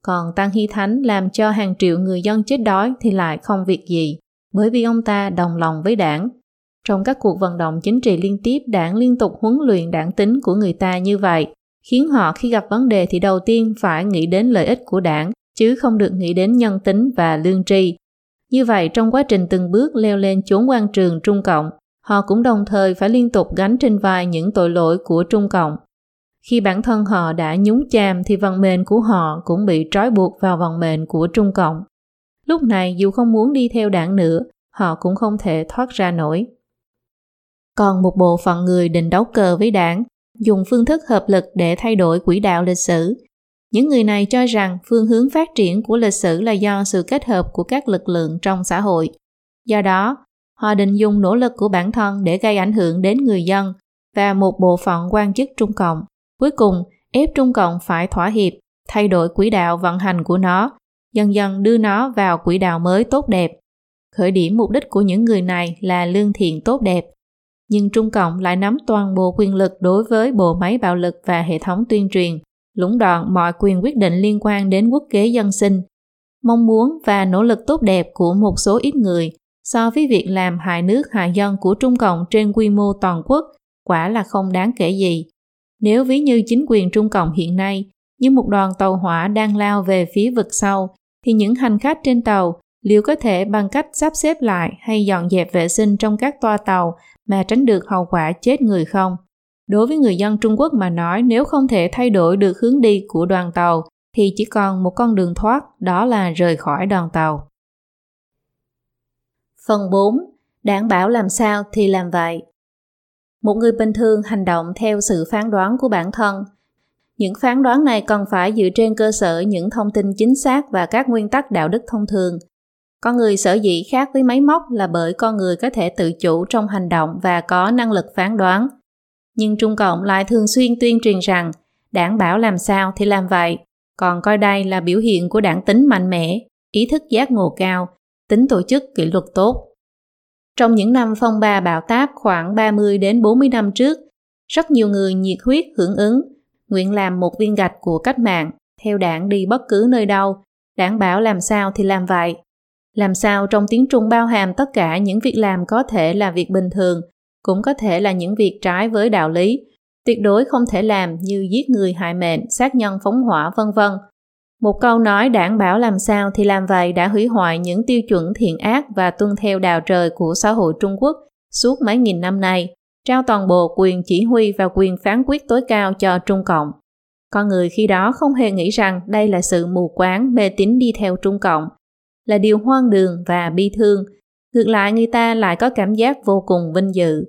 Còn Tăng Hy Thánh làm cho hàng triệu người dân chết đói thì lại không việc gì bởi vì ông ta đồng lòng với đảng. Trong các cuộc vận động chính trị liên tiếp, đảng liên tục huấn luyện đảng tính của người ta như vậy, khiến họ khi gặp vấn đề thì đầu tiên phải nghĩ đến lợi ích của đảng, chứ không được nghĩ đến nhân tính và lương tri. Như vậy, trong quá trình từng bước leo lên chốn quan trường Trung Cộng, họ cũng đồng thời phải liên tục gánh trên vai những tội lỗi của Trung Cộng. Khi bản thân họ đã nhúng chàm thì vận mệnh của họ cũng bị trói buộc vào vận mệnh của Trung Cộng. Lúc này dù không muốn đi theo đảng nữa, họ cũng không thể thoát ra nổi. Còn một bộ phận người định đấu cờ với đảng, dùng phương thức hợp lực để thay đổi quỹ đạo lịch sử. Những người này cho rằng phương hướng phát triển của lịch sử là do sự kết hợp của các lực lượng trong xã hội. Do đó, họ định dùng nỗ lực của bản thân để gây ảnh hưởng đến người dân và một bộ phận quan chức Trung Cộng. Cuối cùng, ép Trung Cộng phải thỏa hiệp, thay đổi quỹ đạo vận hành của nó, dần dần đưa nó vào quỹ đạo mới tốt đẹp. Khởi điểm mục đích của những người này là lương thiện tốt đẹp, nhưng Trung Cộng lại nắm toàn bộ quyền lực đối với bộ máy bạo lực và hệ thống tuyên truyền, lũng đoạn mọi quyền quyết định liên quan đến quốc kế dân sinh. Mong muốn và nỗ lực tốt đẹp của một số ít người so với việc làm hại nước hại dân của Trung Cộng trên quy mô toàn quốc quả là không đáng kể gì. Nếu ví như chính quyền Trung Cộng hiện nay, như một đoàn tàu hỏa đang lao về phía vực sâu, thì những hành khách trên tàu liệu có thể bằng cách sắp xếp lại hay dọn dẹp vệ sinh trong các toa tàu mà tránh được hậu quả chết người không? Đối với người dân Trung Quốc mà nói nếu không thể thay đổi được hướng đi của đoàn tàu thì chỉ còn một con đường thoát, đó là rời khỏi đoàn tàu. Phần 4. Đảm bảo làm sao thì làm vậy. Một người bình thường hành động theo sự phán đoán của bản thân. Những phán đoán này cần phải dựa trên cơ sở những thông tin chính xác và các nguyên tắc đạo đức thông thường – con người sở dĩ khác với máy móc là bởi con người có thể tự chủ trong hành động và có năng lực phán đoán. Nhưng Trung Cộng lại thường xuyên tuyên truyền rằng đảng bảo làm sao thì làm vậy, còn coi đây là biểu hiện của đảng tính mạnh mẽ, ý thức giác ngộ cao, tính tổ chức kỷ luật tốt. Trong những năm phong ba bão táp khoảng 30 đến 40 năm trước, rất nhiều người nhiệt huyết hưởng ứng, nguyện làm một viên gạch của cách mạng, theo đảng đi bất cứ nơi đâu, đảng bảo làm sao thì làm vậy, làm sao trong tiếng Trung bao hàm tất cả những việc làm có thể là việc bình thường, cũng có thể là những việc trái với đạo lý, tuyệt đối không thể làm như giết người hại mệnh, sát nhân phóng hỏa vân vân. Một câu nói đảm bảo làm sao thì làm vậy đã hủy hoại những tiêu chuẩn thiện ác và tuân theo đạo trời của xã hội Trung Quốc suốt mấy nghìn năm nay, trao toàn bộ quyền chỉ huy và quyền phán quyết tối cao cho Trung Cộng. Con người khi đó không hề nghĩ rằng đây là sự mù quáng mê tín đi theo Trung Cộng, là điều hoang đường và bi thương. Ngược lại người ta lại có cảm giác vô cùng vinh dự.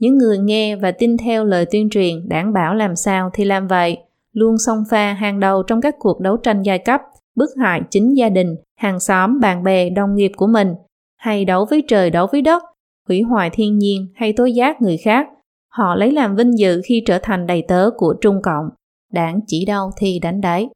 Những người nghe và tin theo lời tuyên truyền đảng bảo làm sao thì làm vậy, luôn song pha hàng đầu trong các cuộc đấu tranh giai cấp, bức hại chính gia đình, hàng xóm, bạn bè, đồng nghiệp của mình, hay đấu với trời đấu với đất, hủy hoại thiên nhiên hay tối giác người khác. Họ lấy làm vinh dự khi trở thành đầy tớ của Trung Cộng. Đảng chỉ đâu thì đánh đấy.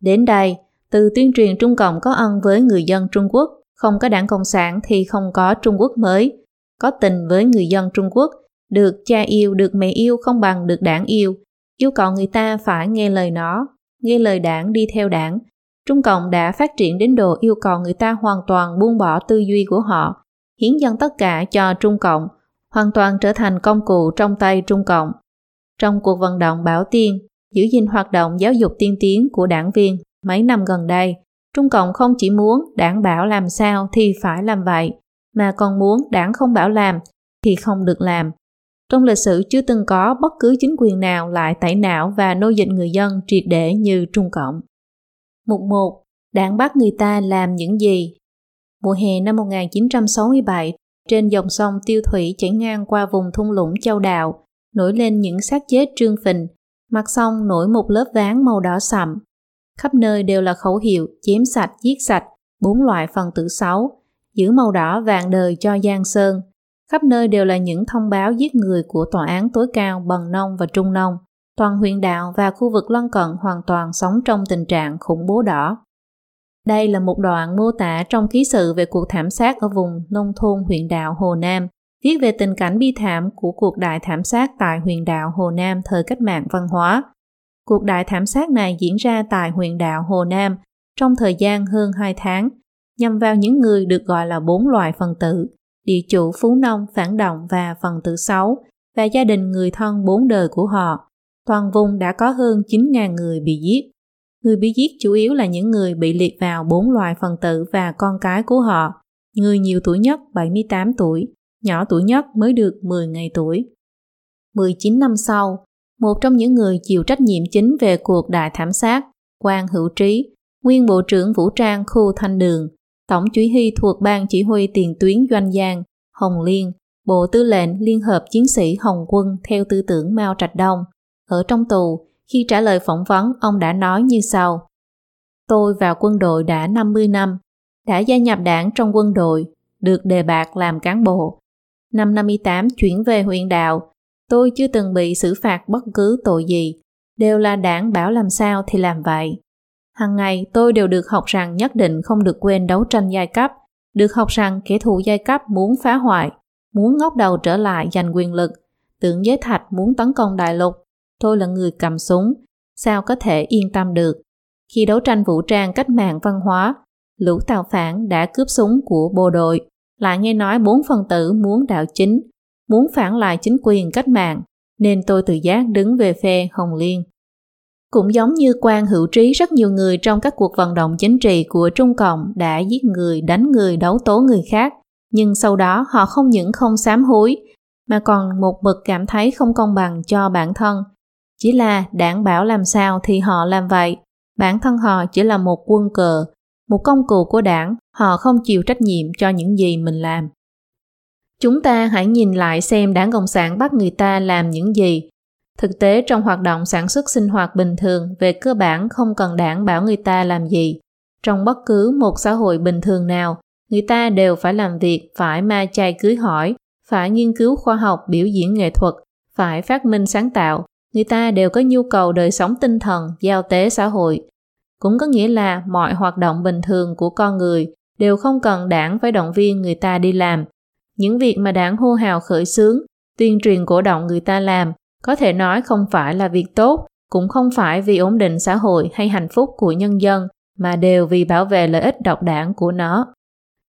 Đến đây, từ tuyên truyền Trung Cộng có ân với người dân Trung Quốc, không có đảng Cộng sản thì không có Trung Quốc mới. Có tình với người dân Trung Quốc, được cha yêu, được mẹ yêu không bằng được đảng yêu. Yêu cầu người ta phải nghe lời nó, nghe lời đảng đi theo đảng. Trung Cộng đã phát triển đến độ yêu cầu người ta hoàn toàn buông bỏ tư duy của họ, hiến dân tất cả cho Trung Cộng, hoàn toàn trở thành công cụ trong tay Trung Cộng. Trong cuộc vận động Bảo Tiên, giữ gìn hoạt động giáo dục tiên tiến của đảng viên mấy năm gần đây, Trung Cộng không chỉ muốn đảng bảo làm sao thì phải làm vậy, mà còn muốn đảng không bảo làm thì không được làm. Trong lịch sử chưa từng có bất cứ chính quyền nào lại tẩy não và nô dịch người dân triệt để như Trung Cộng. Mục 1. Đảng bắt người ta làm những gì? Mùa hè năm 1967, trên dòng sông Tiêu Thủy chảy ngang qua vùng thung lũng Châu Đào, nổi lên những xác chết trương phình, mặt sông nổi một lớp ván màu đỏ sậm, Khắp nơi đều là khẩu hiệu chém sạch, giết sạch, bốn loại phần tử xấu, giữ màu đỏ vàng đời cho Giang Sơn. Khắp nơi đều là những thông báo giết người của tòa án tối cao Bần Nông và Trung Nông. Toàn huyện đạo và khu vực lân cận hoàn toàn sống trong tình trạng khủng bố đỏ. Đây là một đoạn mô tả trong ký sự về cuộc thảm sát ở vùng nông thôn huyện đạo Hồ Nam, viết về tình cảnh bi thảm của cuộc đại thảm sát tại huyện Đạo Hồ Nam thời cách mạng văn hóa. Cuộc đại thảm sát này diễn ra tại huyện Đạo Hồ Nam trong thời gian hơn 2 tháng, nhằm vào những người được gọi là bốn loại phần tử, địa chủ phú nông phản động và phần tử xấu, và gia đình người thân bốn đời của họ. Toàn vùng đã có hơn 9.000 người bị giết. Người bị giết chủ yếu là những người bị liệt vào bốn loại phần tử và con cái của họ. Người nhiều tuổi nhất 78 tuổi, nhỏ tuổi nhất mới được 10 ngày tuổi. 19 năm sau, một trong những người chịu trách nhiệm chính về cuộc đại thảm sát, quan hữu trí, nguyên bộ trưởng vũ trang khu Thanh Đường, tổng chỉ huy thuộc ban chỉ huy tiền tuyến Doanh Giang, Hồng Liên, Bộ Tư lệnh Liên hợp Chiến sĩ Hồng quân theo tư tưởng Mao Trạch Đông. Ở trong tù, khi trả lời phỏng vấn, ông đã nói như sau. Tôi vào quân đội đã 50 năm, đã gia nhập đảng trong quân đội, được đề bạt làm cán bộ. Năm 58 chuyển về huyện đạo, tôi chưa từng bị xử phạt bất cứ tội gì, đều là đảng bảo làm sao thì làm vậy. Hằng ngày tôi đều được học rằng nhất định không được quên đấu tranh giai cấp, được học rằng kẻ thù giai cấp muốn phá hoại, muốn ngóc đầu trở lại giành quyền lực, tưởng giới thạch muốn tấn công đại lục. Tôi là người cầm súng, sao có thể yên tâm được. Khi đấu tranh vũ trang cách mạng văn hóa, lũ tàu phản đã cướp súng của bộ đội, lại nghe nói bốn phần tử muốn đạo chính, muốn phản lại chính quyền cách mạng, nên tôi tự giác đứng về phe Hồng Liên. Cũng giống như quan hữu trí rất nhiều người trong các cuộc vận động chính trị của Trung Cộng đã giết người, đánh người, đấu tố người khác, nhưng sau đó họ không những không sám hối, mà còn một mực cảm thấy không công bằng cho bản thân. Chỉ là đảng bảo làm sao thì họ làm vậy, bản thân họ chỉ là một quân cờ, một công cụ của đảng, họ không chịu trách nhiệm cho những gì mình làm. Chúng ta hãy nhìn lại xem đảng Cộng sản bắt người ta làm những gì. Thực tế trong hoạt động sản xuất sinh hoạt bình thường về cơ bản không cần đảng bảo người ta làm gì. Trong bất cứ một xã hội bình thường nào, người ta đều phải làm việc, phải ma chay cưới hỏi, phải nghiên cứu khoa học, biểu diễn nghệ thuật, phải phát minh sáng tạo. Người ta đều có nhu cầu đời sống tinh thần, giao tế xã hội. Cũng có nghĩa là mọi hoạt động bình thường của con người đều không cần đảng phải động viên người ta đi làm. Những việc mà đảng hô hào khởi xướng, tuyên truyền cổ động người ta làm, có thể nói không phải là việc tốt, cũng không phải vì ổn định xã hội hay hạnh phúc của nhân dân, mà đều vì bảo vệ lợi ích độc đảng của nó.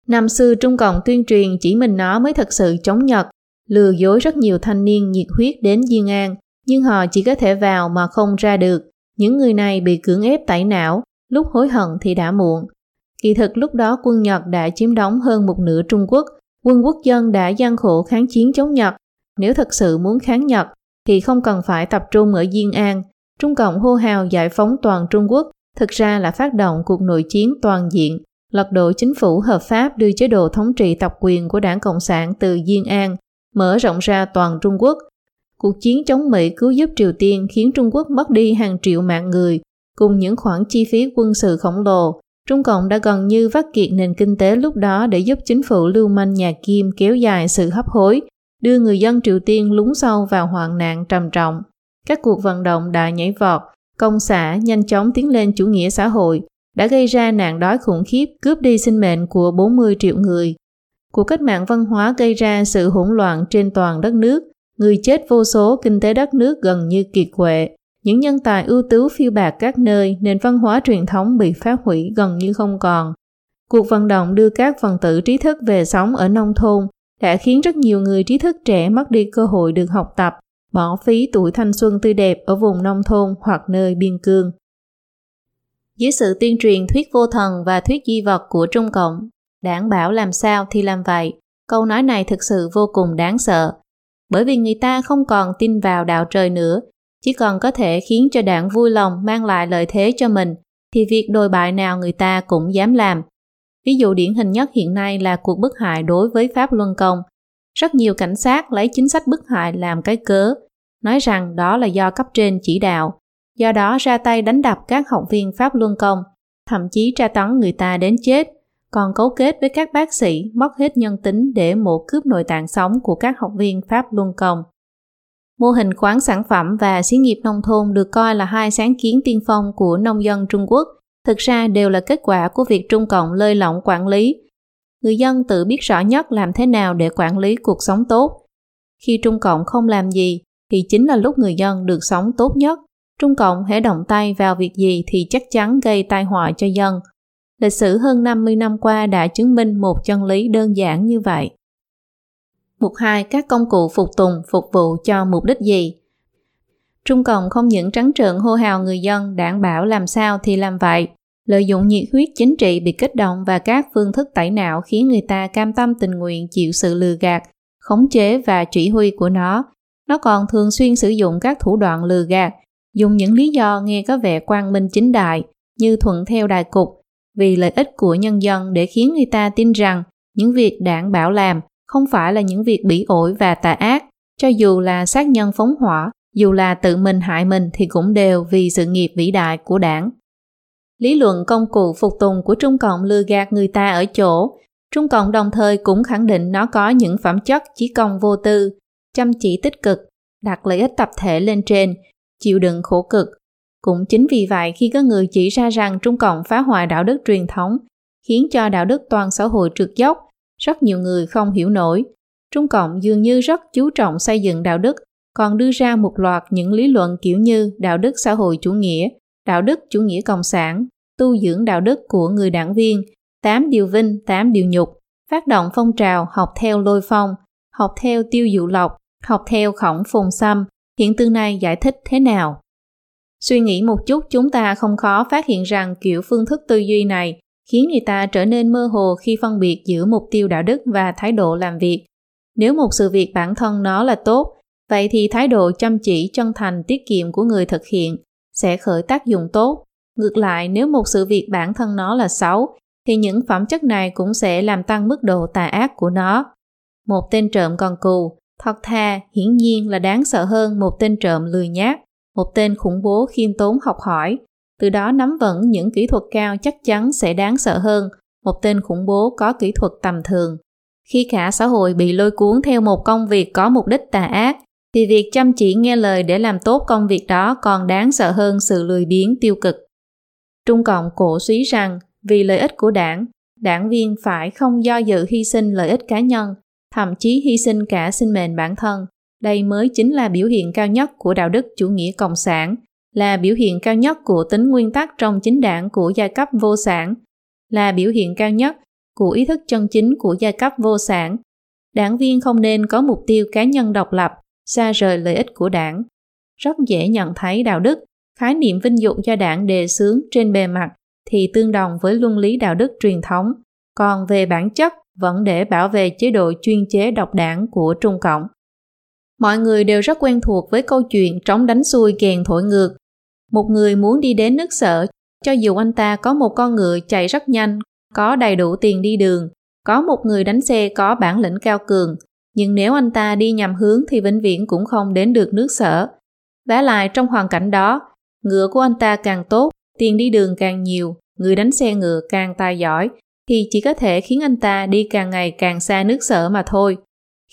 Năm xưa Trung Cộng tuyên truyền chỉ mình nó mới thật sự chống Nhật, lừa dối rất nhiều thanh niên nhiệt huyết đến Diên An, nhưng họ chỉ có thể vào mà không ra được. Những người này bị cưỡng ép tẩy não, lúc hối hận thì đã muộn. Kỳ thực lúc đó quân Nhật đã chiếm đóng hơn một nửa Trung Quốc, quân quốc dân đã gian khổ kháng chiến chống Nhật. Nếu thật sự muốn kháng Nhật, thì không cần phải tập trung ở Diên An. Trung Cộng hô hào giải phóng toàn Trung Quốc, thực ra là phát động cuộc nội chiến toàn diện lật đổ chính phủ hợp pháp đưa chế độ thống trị tập quyền của đảng Cộng sản từ Diên An, mở rộng ra toàn Trung Quốc. Cuộc chiến chống Mỹ cứu giúp Triều Tiên khiến Trung Quốc mất đi hàng triệu mạng người, cùng những khoản chi phí quân sự khổng lồ. Trung Cộng đã gần như vắt kiệt nền kinh tế lúc đó để giúp chính phủ lưu manh nhà Kim kéo dài sự hấp hối, đưa người dân Triều Tiên lún sâu vào hoạn nạn trầm trọng. Các cuộc vận động đã nhảy vọt, công xã nhanh chóng tiến lên chủ nghĩa xã hội, đã gây ra nạn đói khủng khiếp cướp đi sinh mệnh của 40 triệu người. Cuộc cách mạng văn hóa gây ra sự hỗn loạn trên toàn đất nước, người chết vô số, kinh tế đất nước gần như kiệt quệ. Những nhân tài ưu tú phiêu bạc các nơi, nền văn hóa truyền thống bị phá hủy gần như không còn. Cuộc vận động đưa các phần tử trí thức về sống ở nông thôn đã khiến rất nhiều người trí thức trẻ mất đi cơ hội được học tập, bỏ phí tuổi thanh xuân tươi đẹp ở vùng nông thôn hoặc nơi biên cương. Dưới sự tuyên truyền thuyết vô thần và thuyết di vật của Trung Cộng, đảng bảo làm sao thì làm vậy. Câu nói này thực sự vô cùng đáng sợ. Bởi vì người ta không còn tin vào đạo trời nữa, chỉ còn có thể khiến cho đảng vui lòng mang lại lợi thế cho mình, thì việc đồi bại nào người ta cũng dám làm. Ví dụ điển hình nhất hiện nay là cuộc bức hại đối với Pháp Luân Công. Rất nhiều cảnh sát lấy chính sách bức hại làm cái cớ, nói rằng đó là do cấp trên chỉ đạo, do đó ra tay đánh đập các học viên Pháp Luân Công, thậm chí tra tấn người ta đến chết, còn cấu kết với các bác sĩ mất hết nhân tính để mổ cướp nội tạng sống của các học viên Pháp Luân Công. Mô hình khoáng sản phẩm và xí nghiệp nông thôn được coi là hai sáng kiến tiên phong của nông dân Trung Quốc, thực ra đều là kết quả của việc Trung Cộng lơi lỏng quản lý. người dân tự biết rõ nhất làm thế nào để quản lý cuộc sống tốt. Khi Trung Cộng không làm gì thì chính là lúc người dân được sống tốt nhất. Trung Cộng hãy động tay vào việc gì thì chắc chắn gây tai họa cho dân. Lịch sử hơn 50 năm qua đã chứng minh một chân lý đơn giản như vậy. Mục 2. Các công cụ phục tùng phục vụ cho mục đích gì? Trung Cộng không những trắng trợn hô hào người dân đảm bảo làm sao thì làm vậy, lợi dụng nhiệt huyết chính trị bị kích động và các phương thức tẩy não khiến người ta cam tâm tình nguyện chịu sự lừa gạt, khống chế và chỉ huy của nó. Nó còn thường xuyên sử dụng các thủ đoạn lừa gạt, dùng những lý do nghe có vẻ quang minh chính đại như thuận theo đại cục vì lợi ích của nhân dân để khiến người ta tin rằng những việc đảng bảo làm không phải là những việc bỉ ổi và tà ác, cho dù là sát nhân phóng hỏa, dù là tự mình hại mình thì cũng đều vì sự nghiệp vĩ đại của đảng. Lý luận công cụ phục tùng của Trung Cộng lừa gạt người ta ở chỗ, Trung Cộng đồng thời cũng khẳng định nó có những phẩm chất chí công vô tư, chăm chỉ tích cực, đặt lợi ích tập thể lên trên, chịu đựng khổ cực. Cũng chính vì vậy khi có người chỉ ra rằng Trung Cộng phá hoại đạo đức truyền thống, khiến cho đạo đức toàn xã hội trượt dốc, rất nhiều người không hiểu nổi. Trung Cộng dường như rất chú trọng xây dựng đạo đức, còn đưa ra một loạt những lý luận kiểu như đạo đức xã hội chủ nghĩa, đạo đức chủ nghĩa cộng sản, tu dưỡng đạo đức của người đảng viên, 8 điều vinh, 8 điều nhục, phát động phong trào học theo lôi phong, học theo tiêu dụ lộc, học theo khổng phùng xăm, hiện tượng này giải thích thế nào? Suy nghĩ một chút chúng ta không khó phát hiện rằng kiểu phương thức tư duy này khiến người ta trở nên mơ hồ khi phân biệt giữa mục tiêu đạo đức và thái độ làm việc. Nếu một sự việc bản thân nó là tốt, vậy thì thái độ chăm chỉ, chân thành, tiết kiệm của người thực hiện sẽ khởi tác dụng tốt. Ngược lại, nếu một sự việc bản thân nó là xấu, thì những phẩm chất này cũng sẽ làm tăng mức độ tà ác của nó. Một tên trộm còn cù, thật thà, hiển nhiên là đáng sợ hơn một tên trộm lười nhác. một tên khủng bố khiêm tốn học hỏi, từ đó nắm vững những kỹ thuật cao chắc chắn sẽ đáng sợ hơn một tên khủng bố có kỹ thuật tầm thường. Khi cả xã hội bị lôi cuốn theo một công việc có mục đích tà ác, thì việc chăm chỉ nghe lời để làm tốt công việc đó còn đáng sợ hơn sự lười biếng tiêu cực. Trung Cộng cổ suý rằng vì lợi ích của đảng, đảng viên phải không do dự hy sinh lợi ích cá nhân, thậm chí hy sinh cả sinh mệnh bản thân. Đây mới chính là biểu hiện cao nhất của đạo đức chủ nghĩa cộng sản, là biểu hiện cao nhất của tính nguyên tắc trong chính đảng của giai cấp vô sản, là biểu hiện cao nhất của ý thức chân chính của giai cấp vô sản. Đảng viên không nên có mục tiêu cá nhân độc lập, xa rời lợi ích của đảng. Rất dễ nhận thấy đạo đức, khái niệm vinh dụng do đảng đề xướng trên bề mặt thì tương đồng với luân lý đạo đức truyền thống, còn về bản chất vẫn để bảo vệ chế độ chuyên chế độc đảng của Trung Cộng. Mọi người đều rất quen thuộc với câu chuyện trống đánh xuôi kèn thổi ngược. Một người muốn đi đến nước sở, cho dù anh ta có một con ngựa chạy rất nhanh, có đầy đủ tiền đi đường, có một người đánh xe có bản lĩnh cao cường, nhưng nếu anh ta đi nhầm hướng thì vĩnh viễn cũng không đến được nước sở. Vả lại trong hoàn cảnh đó, ngựa của anh ta càng tốt, tiền đi đường càng nhiều, người đánh xe ngựa càng tài giỏi, thì chỉ có thể khiến anh ta đi càng ngày càng xa nước sở mà thôi.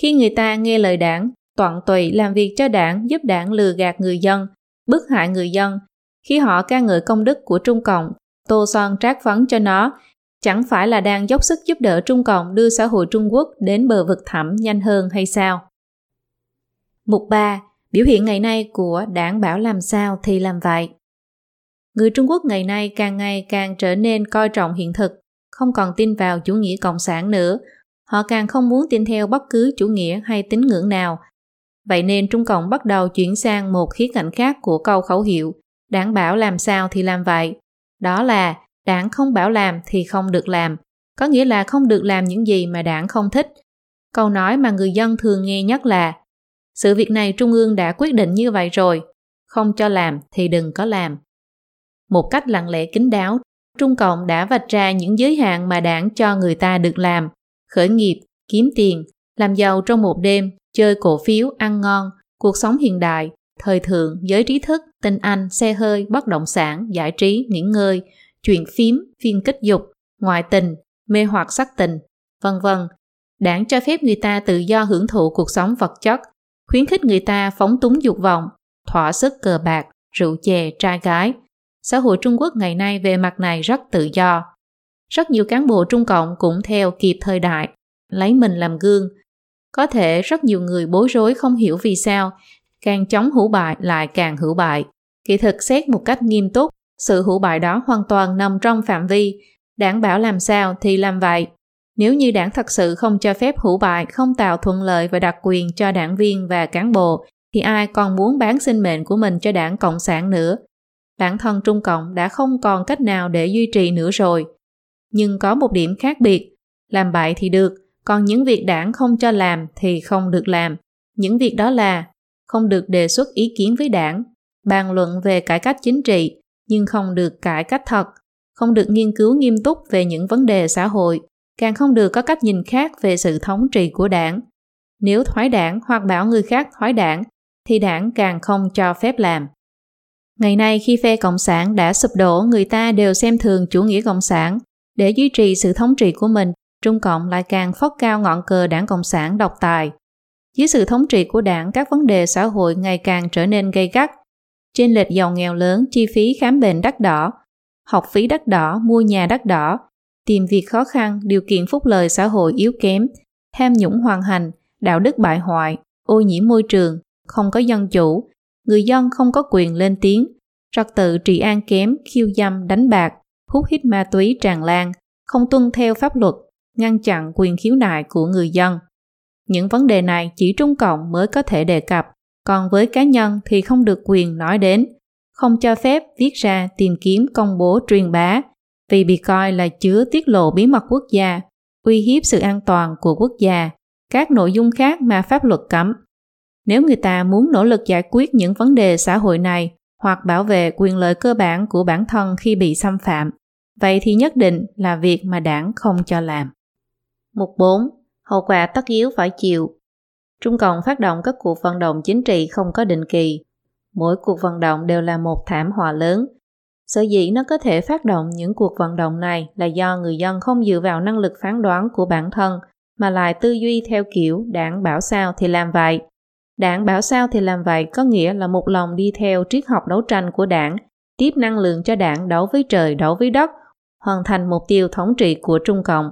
Khi người ta nghe lời đảng, toàn tùy làm việc cho đảng giúp đảng lừa gạt người dân, bức hại người dân, khi họ ca ngợi công đức của Trung Cộng, tô son trác phấn cho nó, chẳng phải là đang dốc sức giúp đỡ Trung Cộng đưa xã hội Trung Quốc đến bờ vực thẳm nhanh hơn hay sao? Mục 3. Biểu hiện ngày nay của đảng bảo làm sao thì làm vậy. Người Trung Quốc ngày nay càng ngày càng trở nên coi trọng hiện thực, không còn tin vào chủ nghĩa cộng sản nữa. Họ càng không muốn tin theo bất cứ chủ nghĩa hay tín ngưỡng nào. Vậy nên Trung Cộng bắt đầu chuyển sang một khía cạnh khác của câu khẩu hiệu đảng bảo làm sao thì làm vậy. Đó là đảng không bảo làm thì không được làm, có nghĩa là không được làm những gì mà đảng không thích. Câu nói mà người dân thường nghe nhất là sự việc này Trung ương đã quyết định như vậy rồi, không cho làm thì đừng có làm. Một cách lặng lẽ kín đáo, Trung Cộng đã vạch ra những giới hạn mà đảng cho người ta được làm, khởi nghiệp, kiếm tiền, làm giàu trong một đêm, chơi cổ phiếu, ăn ngon, cuộc sống hiện đại, thời thượng, giới trí thức, tinh anh, xe hơi, bất động sản, giải trí, nghỉ ngơi, chuyện phím, phiên kích dục, ngoại tình, mê hoặc sắc tình, vân vân. Đảng cho phép người ta tự do hưởng thụ cuộc sống vật chất, khuyến khích người ta phóng túng dục vọng, thỏa sức cờ bạc, rượu chè, trai gái. Xã hội Trung Quốc ngày nay về mặt này rất tự do. Rất nhiều cán bộ Trung Cộng cũng theo kịp thời đại, lấy mình làm gương. Có thể rất nhiều người bối rối không hiểu vì sao, càng chống hữu bại lại càng hữu bại. Kỳ thực xét một cách nghiêm túc, sự hữu bại đó hoàn toàn nằm trong phạm vi, đảng bảo làm sao thì làm vậy. Nếu như đảng thật sự không cho phép hữu bại, không tạo thuận lợi và đặc quyền cho đảng viên và cán bộ, thì ai còn muốn bán sinh mệnh của mình cho đảng Cộng sản nữa. Bản thân Trung Cộng đã không còn cách nào để duy trì nữa rồi. Nhưng có một điểm khác biệt, làm bậy thì được, còn những việc đảng không cho làm thì không được làm. Những việc đó là không được đề xuất ý kiến với đảng, bàn luận về cải cách chính trị, nhưng không được cải cách thật, không được nghiên cứu nghiêm túc về những vấn đề xã hội, càng không được có cách nhìn khác về sự thống trị của đảng. Nếu thoái đảng hoặc bảo người khác thoái đảng, thì đảng càng không cho phép làm. Ngày nay khi phe Cộng sản đã sụp đổ, người ta đều xem thường chủ nghĩa Cộng sản. Để duy trì sự thống trị của mình, Trung Cộng lại càng phất cao ngọn cờ đảng Cộng sản độc tài. Dưới sự thống trị của đảng, các vấn đề xã hội ngày càng trở nên gây gắt. Trên lệch giàu nghèo lớn, chi phí khám bệnh đắt đỏ, học phí đắt đỏ, mua nhà đắt đỏ, tìm việc khó khăn, điều kiện phúc lợi xã hội yếu kém, tham nhũng hoàn hành, đạo đức bại hoại, ô nhiễm môi trường, không có dân chủ, người dân không có quyền lên tiếng, trật tự trị an kém, khiêu dâm, đánh bạc, hút hít ma túy tràn lan, không tuân theo pháp luật, ngăn chặn quyền khiếu nại của người dân. Những vấn đề này chỉ Trung Cộng mới có thể đề cập, còn với cá nhân thì không được quyền nói đến, không cho phép viết ra tìm kiếm công bố truyền bá, vì bị coi là chứa tiết lộ bí mật quốc gia, uy hiếp sự an toàn của quốc gia, các nội dung khác mà pháp luật cấm. Nếu người ta muốn nỗ lực giải quyết những vấn đề xã hội này hoặc bảo vệ quyền lợi cơ bản của bản thân khi bị xâm phạm, vậy thì nhất định là việc mà đảng không cho làm. Mục 4. Hậu quả tất yếu phải chịu. Trung Cộng phát động các cuộc vận động chính trị không có định kỳ. Mỗi cuộc vận động đều là một thảm họa lớn. Sở dĩ nó có thể phát động những cuộc vận động này là do người dân không dựa vào năng lực phán đoán của bản thân mà lại tư duy theo kiểu đảng bảo sao thì làm vậy. Đảng bảo sao thì làm vậy có nghĩa là một lòng đi theo triết học đấu tranh của đảng, tiếp năng lượng cho đảng đấu với trời đấu với đất, hoàn thành mục tiêu thống trị của Trung Cộng.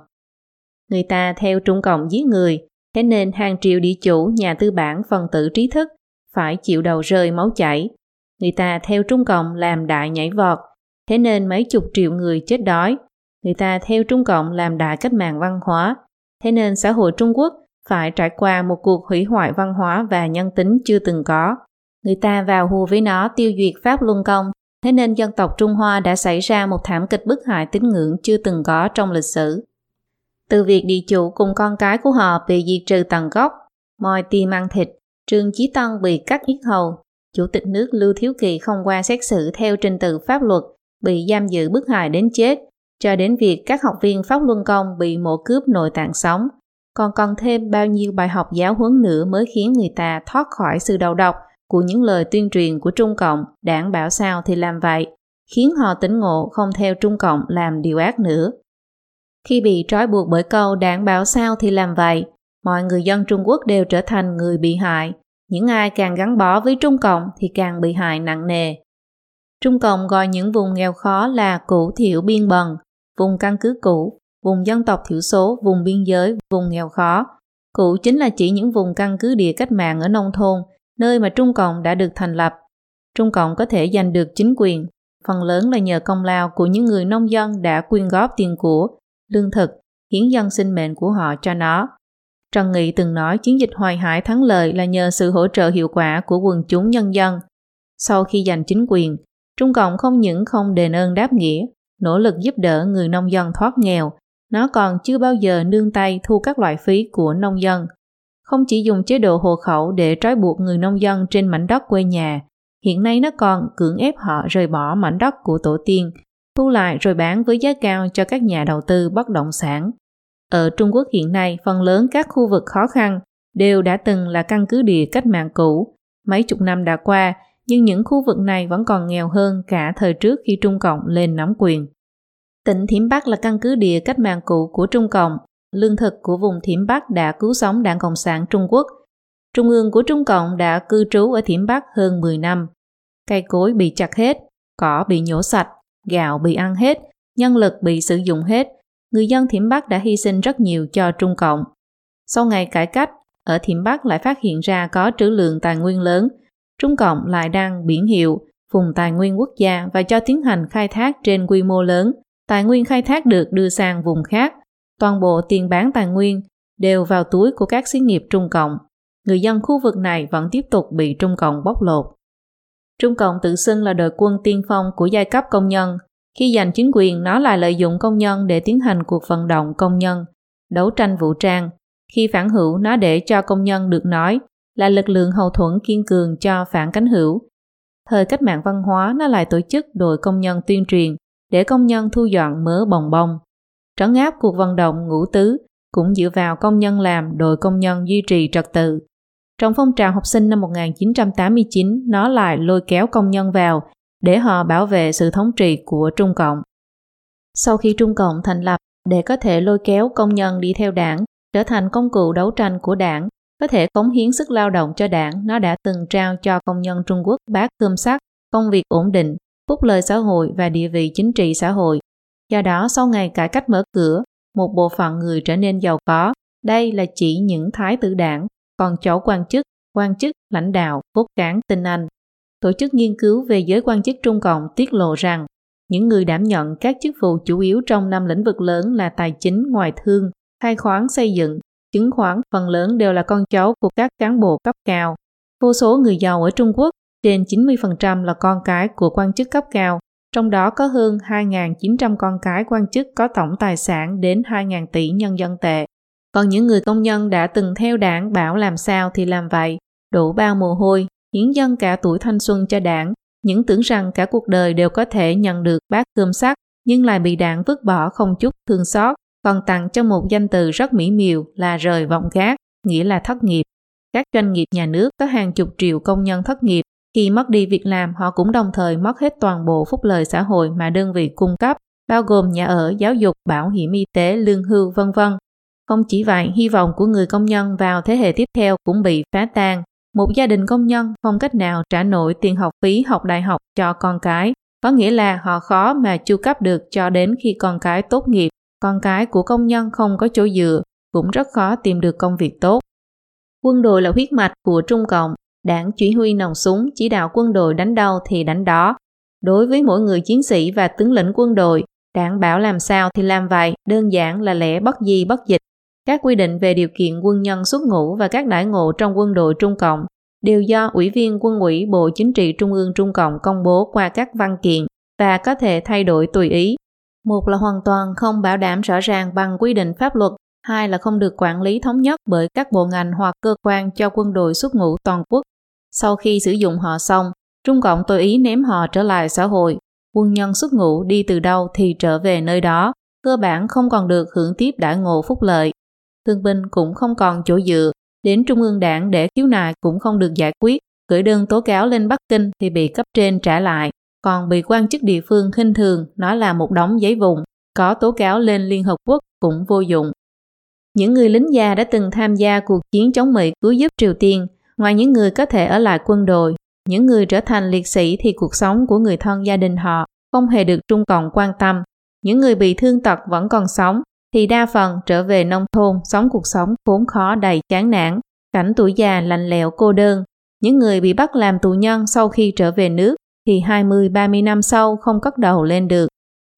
Người ta theo Trung Cộng giết người, thế nên hàng triệu địa chủ, nhà tư bản, phần tử trí thức phải chịu đầu rơi máu chảy. Người ta theo Trung Cộng làm đại nhảy vọt, thế nên mấy chục triệu người chết đói. Người ta theo Trung Cộng làm đại cách mạng văn hóa, thế nên xã hội Trung Quốc phải trải qua một cuộc hủy hoại văn hóa và nhân tính chưa từng có. Người ta vào hùa với nó tiêu diệt Pháp Luân Công, thế nên dân tộc Trung Hoa đã xảy ra một thảm kịch bức hại tín ngưỡng chưa từng có trong lịch sử. Từ việc địa chủ cùng con cái của họ bị diệt trừ tận gốc, moi tim ăn thịt, Trương Chí Tân bị cắt yết hầu, Chủ tịch nước Lưu Thiếu Kỳ không qua xét xử theo trình tự pháp luật, bị giam giữ bức hại đến chết, cho đến việc các học viên Pháp Luân Công bị mổ cướp nội tạng sống, còn còn thêm bao nhiêu bài học giáo huấn nữa mới khiến người ta thoát khỏi sự đầu độc của những lời tuyên truyền của Trung Cộng, đảng bảo sao thì làm vậy, khiến họ tỉnh ngộ không theo Trung Cộng làm điều ác nữa. Khi bị trói buộc bởi câu đảng bảo sao thì làm vậy, mọi người dân Trung Quốc đều trở thành người bị hại. Những ai càng gắn bó với Trung Cộng thì càng bị hại nặng nề. Trung Cộng gọi những vùng nghèo khó là cũ thiểu biên bần, vùng căn cứ cũ, vùng dân tộc thiểu số, vùng biên giới, vùng nghèo khó. Cũ chính là chỉ những vùng căn cứ địa cách mạng ở nông thôn, nơi mà Trung Cộng đã được thành lập. Trung Cộng có thể giành được chính quyền, phần lớn là nhờ công lao của những người nông dân đã quyên góp tiền của, lương thực, hiến dân sinh mệnh của họ cho nó. Trần Nghị từng nói chiến dịch hoài hải thắng lợi là nhờ sự hỗ trợ hiệu quả của quần chúng nhân dân. Sau khi giành chính quyền, Trung Cộng không những không đền ơn đáp nghĩa, nỗ lực giúp đỡ người nông dân thoát nghèo, nó còn chưa bao giờ nương tay thu các loại phí của nông dân. Không chỉ dùng chế độ hộ khẩu để trói buộc người nông dân trên mảnh đất quê nhà, hiện nay nó còn cưỡng ép họ rời bỏ mảnh đất của tổ tiên, thu lại rồi bán với giá cao cho các nhà đầu tư bất động sản. Ở Trung Quốc hiện nay, phần lớn các khu vực khó khăn đều đã từng là căn cứ địa cách mạng cũ. Mấy chục năm đã qua, nhưng những khu vực này vẫn còn nghèo hơn cả thời trước khi Trung Cộng lên nắm quyền. Tỉnh Thiểm Bắc là căn cứ địa cách mạng cũ của Trung Cộng. Lương thực của vùng Thiểm Bắc đã cứu sống Đảng Cộng sản Trung Quốc. Trung ương của Trung Cộng đã cư trú ở Thiểm Bắc hơn 10 năm. Cây cối bị chặt hết, cỏ bị nhổ sạch, gạo bị ăn hết, nhân lực bị sử dụng hết, người dân Thiểm Bắc đã hy sinh rất nhiều cho Trung Cộng. Sau ngày cải cách, ở Thiểm Bắc lại phát hiện ra có trữ lượng tài nguyên lớn. Trung Cộng lại đăng biển hiệu vùng tài nguyên quốc gia và cho tiến hành khai thác trên quy mô lớn. Tài nguyên khai thác được đưa sang vùng khác. Toàn bộ tiền bán tài nguyên đều vào túi của các xí nghiệp Trung Cộng. Người dân khu vực này vẫn tiếp tục bị Trung Cộng bóc lột. Trung Cộng tự xưng là đội quân tiên phong của giai cấp công nhân. Khi giành chính quyền, nó lại lợi dụng công nhân để tiến hành cuộc vận động công nhân, đấu tranh vũ trang. Khi phản hữu, nó để cho công nhân được nói là lực lượng hậu thuẫn kiên cường cho phản cánh hữu. Thời cách mạng văn hóa, nó lại tổ chức đội công nhân tuyên truyền để công nhân thu dọn mớ bồng bông. Trấn áp cuộc vận động ngũ tứ cũng dựa vào công nhân làm đội công nhân duy trì trật tự. Trong phong trào học sinh năm 1989, nó lại lôi kéo công nhân vào để họ bảo vệ sự thống trị của Trung Cộng. Sau khi Trung Cộng thành lập, để có thể lôi kéo công nhân đi theo đảng, trở thành công cụ đấu tranh của đảng, có thể cống hiến sức lao động cho đảng, nó đã từng trao cho công nhân Trung Quốc bát cơm sắt, công việc ổn định, phúc lợi xã hội và địa vị chính trị xã hội. Do đó, sau ngày cải cách mở cửa, một bộ phận người trở nên giàu có. Đây là chỉ những thái tử đảng, còn chỗ quan chức, quan chức, lãnh đạo, cốt cán tinh Anh. Tổ chức nghiên cứu về giới quan chức Trung Cộng tiết lộ rằng những người đảm nhận các chức vụ chủ yếu trong năm lĩnh vực lớn là tài chính, ngoại thương, khai khoáng xây dựng, chứng khoán phần lớn đều là con cháu của các cán bộ cấp cao. Vô số người giàu ở Trung Quốc, trên 90% là con cái của quan chức cấp cao, trong đó có hơn 2.900 con cái quan chức có tổng tài sản đến 2.000 tỷ nhân dân tệ. Còn những người công nhân đã từng theo đảng bảo làm sao thì làm vậy, đổ bao mồ hôi, hiến dân cả tuổi thanh xuân cho đảng, những tưởng rằng cả cuộc đời đều có thể nhận được bát cơm sắt, nhưng lại bị đảng vứt bỏ không chút thương xót, còn tặng cho một danh từ rất mỹ miều là rời vọng gác, nghĩa là thất nghiệp. Các doanh nghiệp nhà nước có hàng chục triệu công nhân thất nghiệp, khi mất đi việc làm, họ cũng đồng thời mất hết toàn bộ phúc lợi xã hội mà đơn vị cung cấp, bao gồm nhà ở, giáo dục, bảo hiểm y tế, lương hưu, vân vân. Không chỉ vậy, hy vọng của người công nhân vào thế hệ tiếp theo cũng bị phá tan. Một gia đình công nhân không cách nào trả nổi tiền học phí học đại học cho con cái, có nghĩa là họ khó mà chu cấp được cho đến khi con cái tốt nghiệp. Con cái của công nhân không có chỗ dựa, cũng rất khó tìm được công việc tốt. Quân đội là huyết mạch của Trung Cộng, đảng chỉ huy nòng súng chỉ đạo quân đội đánh đâu thì đánh đó. Đối với mỗi người chiến sĩ và tướng lĩnh quân đội, đảng bảo làm sao thì làm vậy, đơn giản là lẽ bất di bất dịch. Các quy định về điều kiện quân nhân xuất ngũ và các đãi ngộ trong quân đội Trung Cộng đều do Ủy viên Quân ủy Bộ Chính trị Trung ương Trung Cộng công bố qua các văn kiện và có thể thay đổi tùy ý. Một là hoàn toàn không bảo đảm rõ ràng bằng quy định pháp luật, hai là không được quản lý thống nhất bởi các bộ ngành hoặc cơ quan cho quân đội xuất ngũ toàn quốc. Sau khi sử dụng họ xong, Trung Cộng tùy ý ném họ trở lại xã hội. Quân nhân xuất ngũ đi từ đâu thì trở về nơi đó, cơ bản không còn được hưởng tiếp đãi ngộ phúc lợi. Thương binh cũng không còn chỗ dựa, đến Trung ương đảng để khiếu nại cũng không được giải quyết, gửi đơn tố cáo lên Bắc Kinh thì bị cấp trên trả lại, còn bị quan chức địa phương khinh thường nói là một đống giấy vùng, có tố cáo lên Liên Hợp Quốc cũng vô dụng. Những người lính già đã từng tham gia cuộc chiến chống Mỹ cứu giúp Triều Tiên. Ngoài những người có thể ở lại quân đội, những người trở thành liệt sĩ thì cuộc sống của người thân gia đình họ không hề được Trung Cộng quan tâm. Những người bị thương tật vẫn còn sống thì đa phần trở về nông thôn sống cuộc sống khốn khó đầy chán nản, cảnh tuổi già lạnh lẽo cô đơn. Những người bị bắt làm tù nhân sau khi trở về nước thì 20-30 năm sau không cất đầu lên được.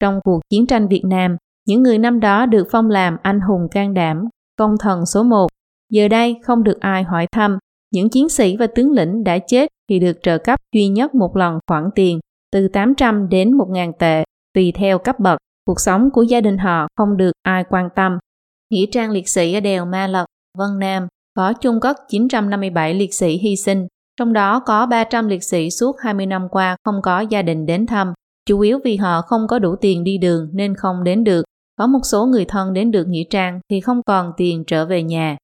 Trong cuộc chiến tranh Việt Nam, những người năm đó được phong làm anh hùng can đảm, công thần số 1. Giờ đây không được ai hỏi thăm những chiến sĩ và tướng lĩnh đã chết thì được trợ cấp duy nhất một lần khoản tiền từ 800 đến 1.000 tệ, tùy theo cấp bậc. Cuộc sống của gia đình họ không được ai quan tâm. Nghĩa trang liệt sĩ ở đèo Ma Lật, Vân Nam có chung cất 957 liệt sĩ hy sinh, trong đó có 300 liệt sĩ suốt 20 năm qua không có gia đình đến thăm, chủ yếu vì họ không có đủ tiền đi đường nên không đến được. Có một số người thân đến được nghĩa trang thì không còn tiền trở về nhà.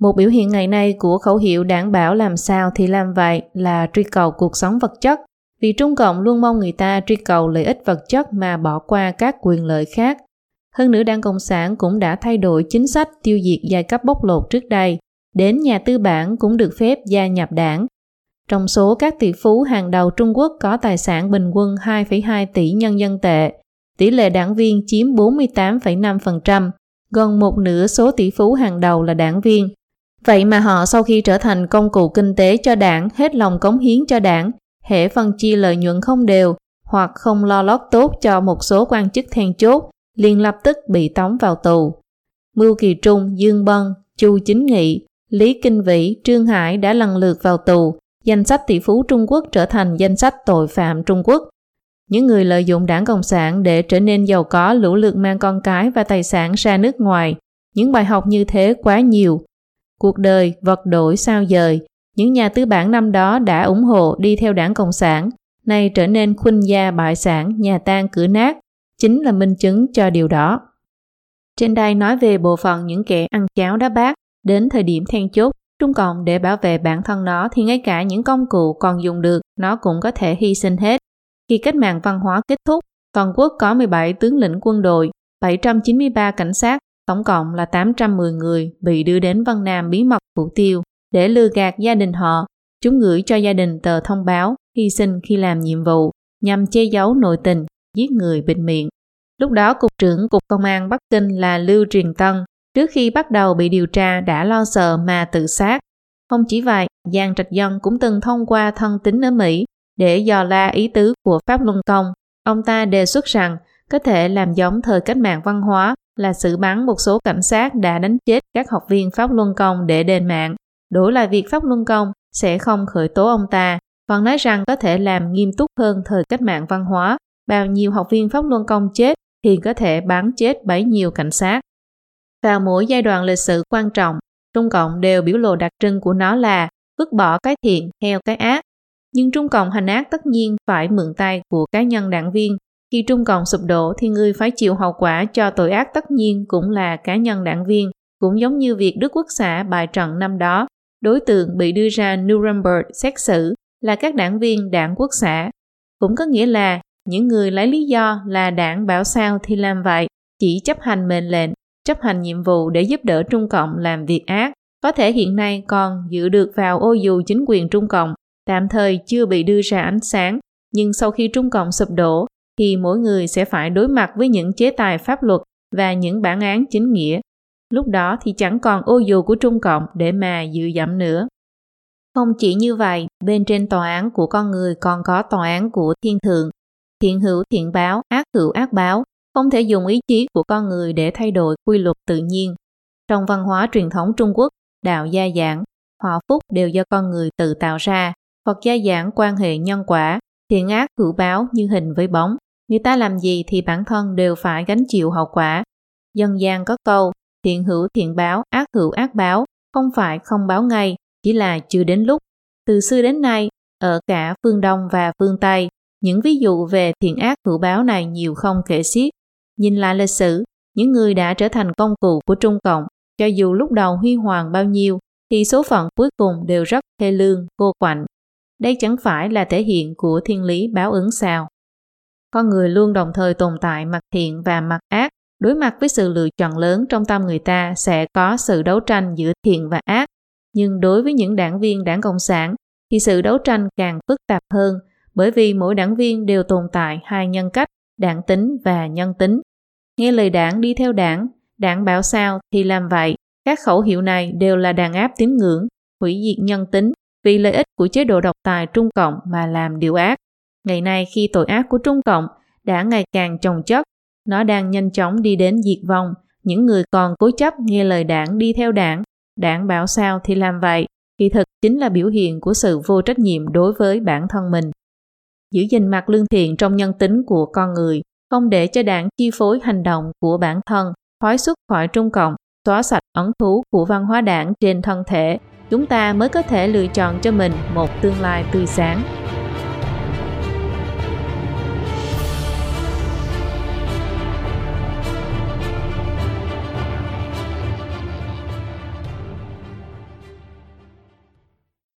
Một biểu hiện ngày nay của khẩu hiệu đảm bảo làm sao thì làm vậy là truy cầu cuộc sống vật chất, vì Trung Cộng luôn mong người ta truy cầu lợi ích vật chất mà bỏ qua các quyền lợi khác. Hơn nữa Đảng Cộng sản cũng đã thay đổi chính sách tiêu diệt giai cấp bóc lột trước đây, đến nhà tư bản cũng được phép gia nhập đảng. Trong số các tỷ phú hàng đầu Trung Quốc có tài sản bình quân 2,2 tỷ nhân dân tệ, tỷ lệ đảng viên chiếm 48,5%, gần một nửa số tỷ phú hàng đầu là đảng viên. Vậy mà họ sau khi trở thành công cụ kinh tế cho đảng, hết lòng cống hiến cho đảng, hệ phân chia lợi nhuận không đều hoặc không lo lót tốt cho một số quan chức then chốt, liền lập tức bị tống vào tù. Mưu Kỳ Trung, Dương Bân, Chu Chính Nghị, Lý Kinh Vĩ, Trương Hải đã lần lượt vào tù, danh sách tỷ phú Trung Quốc trở thành danh sách tội phạm Trung Quốc. Những người lợi dụng đảng Cộng sản để trở nên giàu có lũ lượt mang con cái và tài sản ra nước ngoài. Những bài học như thế quá nhiều. Cuộc đời vật đổi sao dời. Những nhà tư bản năm đó đã ủng hộ đi theo đảng Cộng sản, nay trở nên khuynh gia bại sản, nhà tan cửa nát, chính là minh chứng cho điều đó. Trên đây nói về bộ phận những kẻ ăn cháo đá bát, đến thời điểm then chốt, Trung Cộng để bảo vệ bản thân nó thì ngay cả những công cụ còn dùng được, nó cũng có thể hy sinh hết. Khi cách mạng văn hóa kết thúc, toàn quốc có 17 tướng lĩnh quân đội, 793 cảnh sát, tổng cộng là 810 người bị đưa đến Vân Nam bí mật phủ tiêu để lừa gạt gia đình họ. Chúng gửi cho gia đình tờ thông báo hy sinh khi làm nhiệm vụ nhằm che giấu nội tình, giết người bịt miệng. Lúc đó Cục trưởng Cục Công an Bắc Kinh là Lưu Truyền Tân, trước khi bắt đầu bị điều tra đã lo sợ mà tự sát. Không chỉ vậy, Giang Trạch Dân cũng từng thông qua thân tín ở Mỹ để dò la ý tứ của Pháp Luân Công. Ông ta đề xuất rằng có thể làm giống thời cách mạng văn hóa là xử bắn một số cảnh sát đã đánh chết các học viên Pháp Luân Công để đền mạng. Đổi lại việc Pháp Luân Công sẽ không khởi tố ông ta, còn nói rằng có thể làm nghiêm túc hơn thời cách mạng văn hóa. Bao nhiêu học viên Pháp Luân Công chết thì có thể bắn chết bấy nhiêu cảnh sát. Vào mỗi giai đoạn lịch sử quan trọng, Trung Cộng đều biểu lộ đặc trưng của nó là vứt bỏ cái thiện theo cái ác. Nhưng Trung Cộng hành ác tất nhiên phải mượn tay của cá nhân đảng viên. Khi Trung Cộng sụp đổ thì người phải chịu hậu quả cho tội ác tất nhiên cũng là cá nhân đảng viên, cũng giống như việc Đức Quốc xã bài trận năm đó. Đối tượng bị đưa ra Nuremberg xét xử là các đảng viên đảng quốc xã. Cũng có nghĩa là những người lấy lý do là đảng bảo sao thì làm vậy, chỉ chấp hành mệnh lệnh, chấp hành nhiệm vụ để giúp đỡ Trung Cộng làm việc ác. Có thể hiện nay còn giữ được vào ô dù chính quyền Trung Cộng, tạm thời chưa bị đưa ra ánh sáng, nhưng sau khi Trung Cộng sụp đổ, thì mỗi người sẽ phải đối mặt với những chế tài pháp luật và những bản án chính nghĩa. Lúc đó thì chẳng còn ô dù của Trung Cộng để mà dự dẫm nữa. Không chỉ như vậy, bên trên tòa án của con người còn có tòa án của thiên thượng. Thiện hữu thiện báo, ác hữu ác báo, không thể dùng ý chí của con người để thay đổi quy luật tự nhiên. Trong văn hóa truyền thống Trung Quốc, đạo gia giảng, họa phúc đều do con người tự tạo ra, Phật gia giảng quan hệ nhân quả, thiện ác hữu báo như hình với bóng. Người ta làm gì thì bản thân đều phải gánh chịu hậu quả. Dân gian có câu, thiện hữu thiện báo, ác hữu ác báo, không phải không báo ngay, chỉ là chưa đến lúc. Từ xưa đến nay, ở cả phương Đông và phương Tây, những ví dụ về thiện ác hữu báo này nhiều không kể xiết. Nhìn lại lịch sử, những người đã trở thành công cụ của Trung Cộng, cho dù lúc đầu huy hoàng bao nhiêu, thì số phận cuối cùng đều rất thê lương, cô quạnh. Đây chẳng phải là thể hiện của thiên lý báo ứng sao. Con người luôn đồng thời tồn tại mặt thiện và mặt ác, đối mặt với sự lựa chọn lớn trong tâm người ta sẽ có sự đấu tranh giữa thiện và ác. Nhưng đối với những đảng viên đảng Cộng sản thì sự đấu tranh càng phức tạp hơn bởi vì mỗi đảng viên đều tồn tại hai nhân cách, đảng tính và nhân tính. Nghe lời đảng đi theo đảng, đảng bảo sao thì làm vậy. Các khẩu hiệu này đều là đàn áp tín ngưỡng, hủy diệt nhân tính vì lợi ích của chế độ độc tài Trung Cộng mà làm điều ác. Ngày nay khi tội ác của Trung Cộng đã ngày càng chồng chất, nó đang nhanh chóng đi đến diệt vong. Những người còn cố chấp nghe lời đảng đi theo đảng, đảng bảo sao thì làm vậy, kỳ thực chính là biểu hiện của sự vô trách nhiệm đối với bản thân mình giữ gìn mặt lương thiện trong nhân tính của con người, không để cho đảng chi phối hành động của bản thân, thoái xuất khỏi Trung Cộng, xóa sạch ẩn thú của văn hóa đảng trên thân thể, chúng ta mới có thể lựa chọn cho mình một tương lai tươi sáng.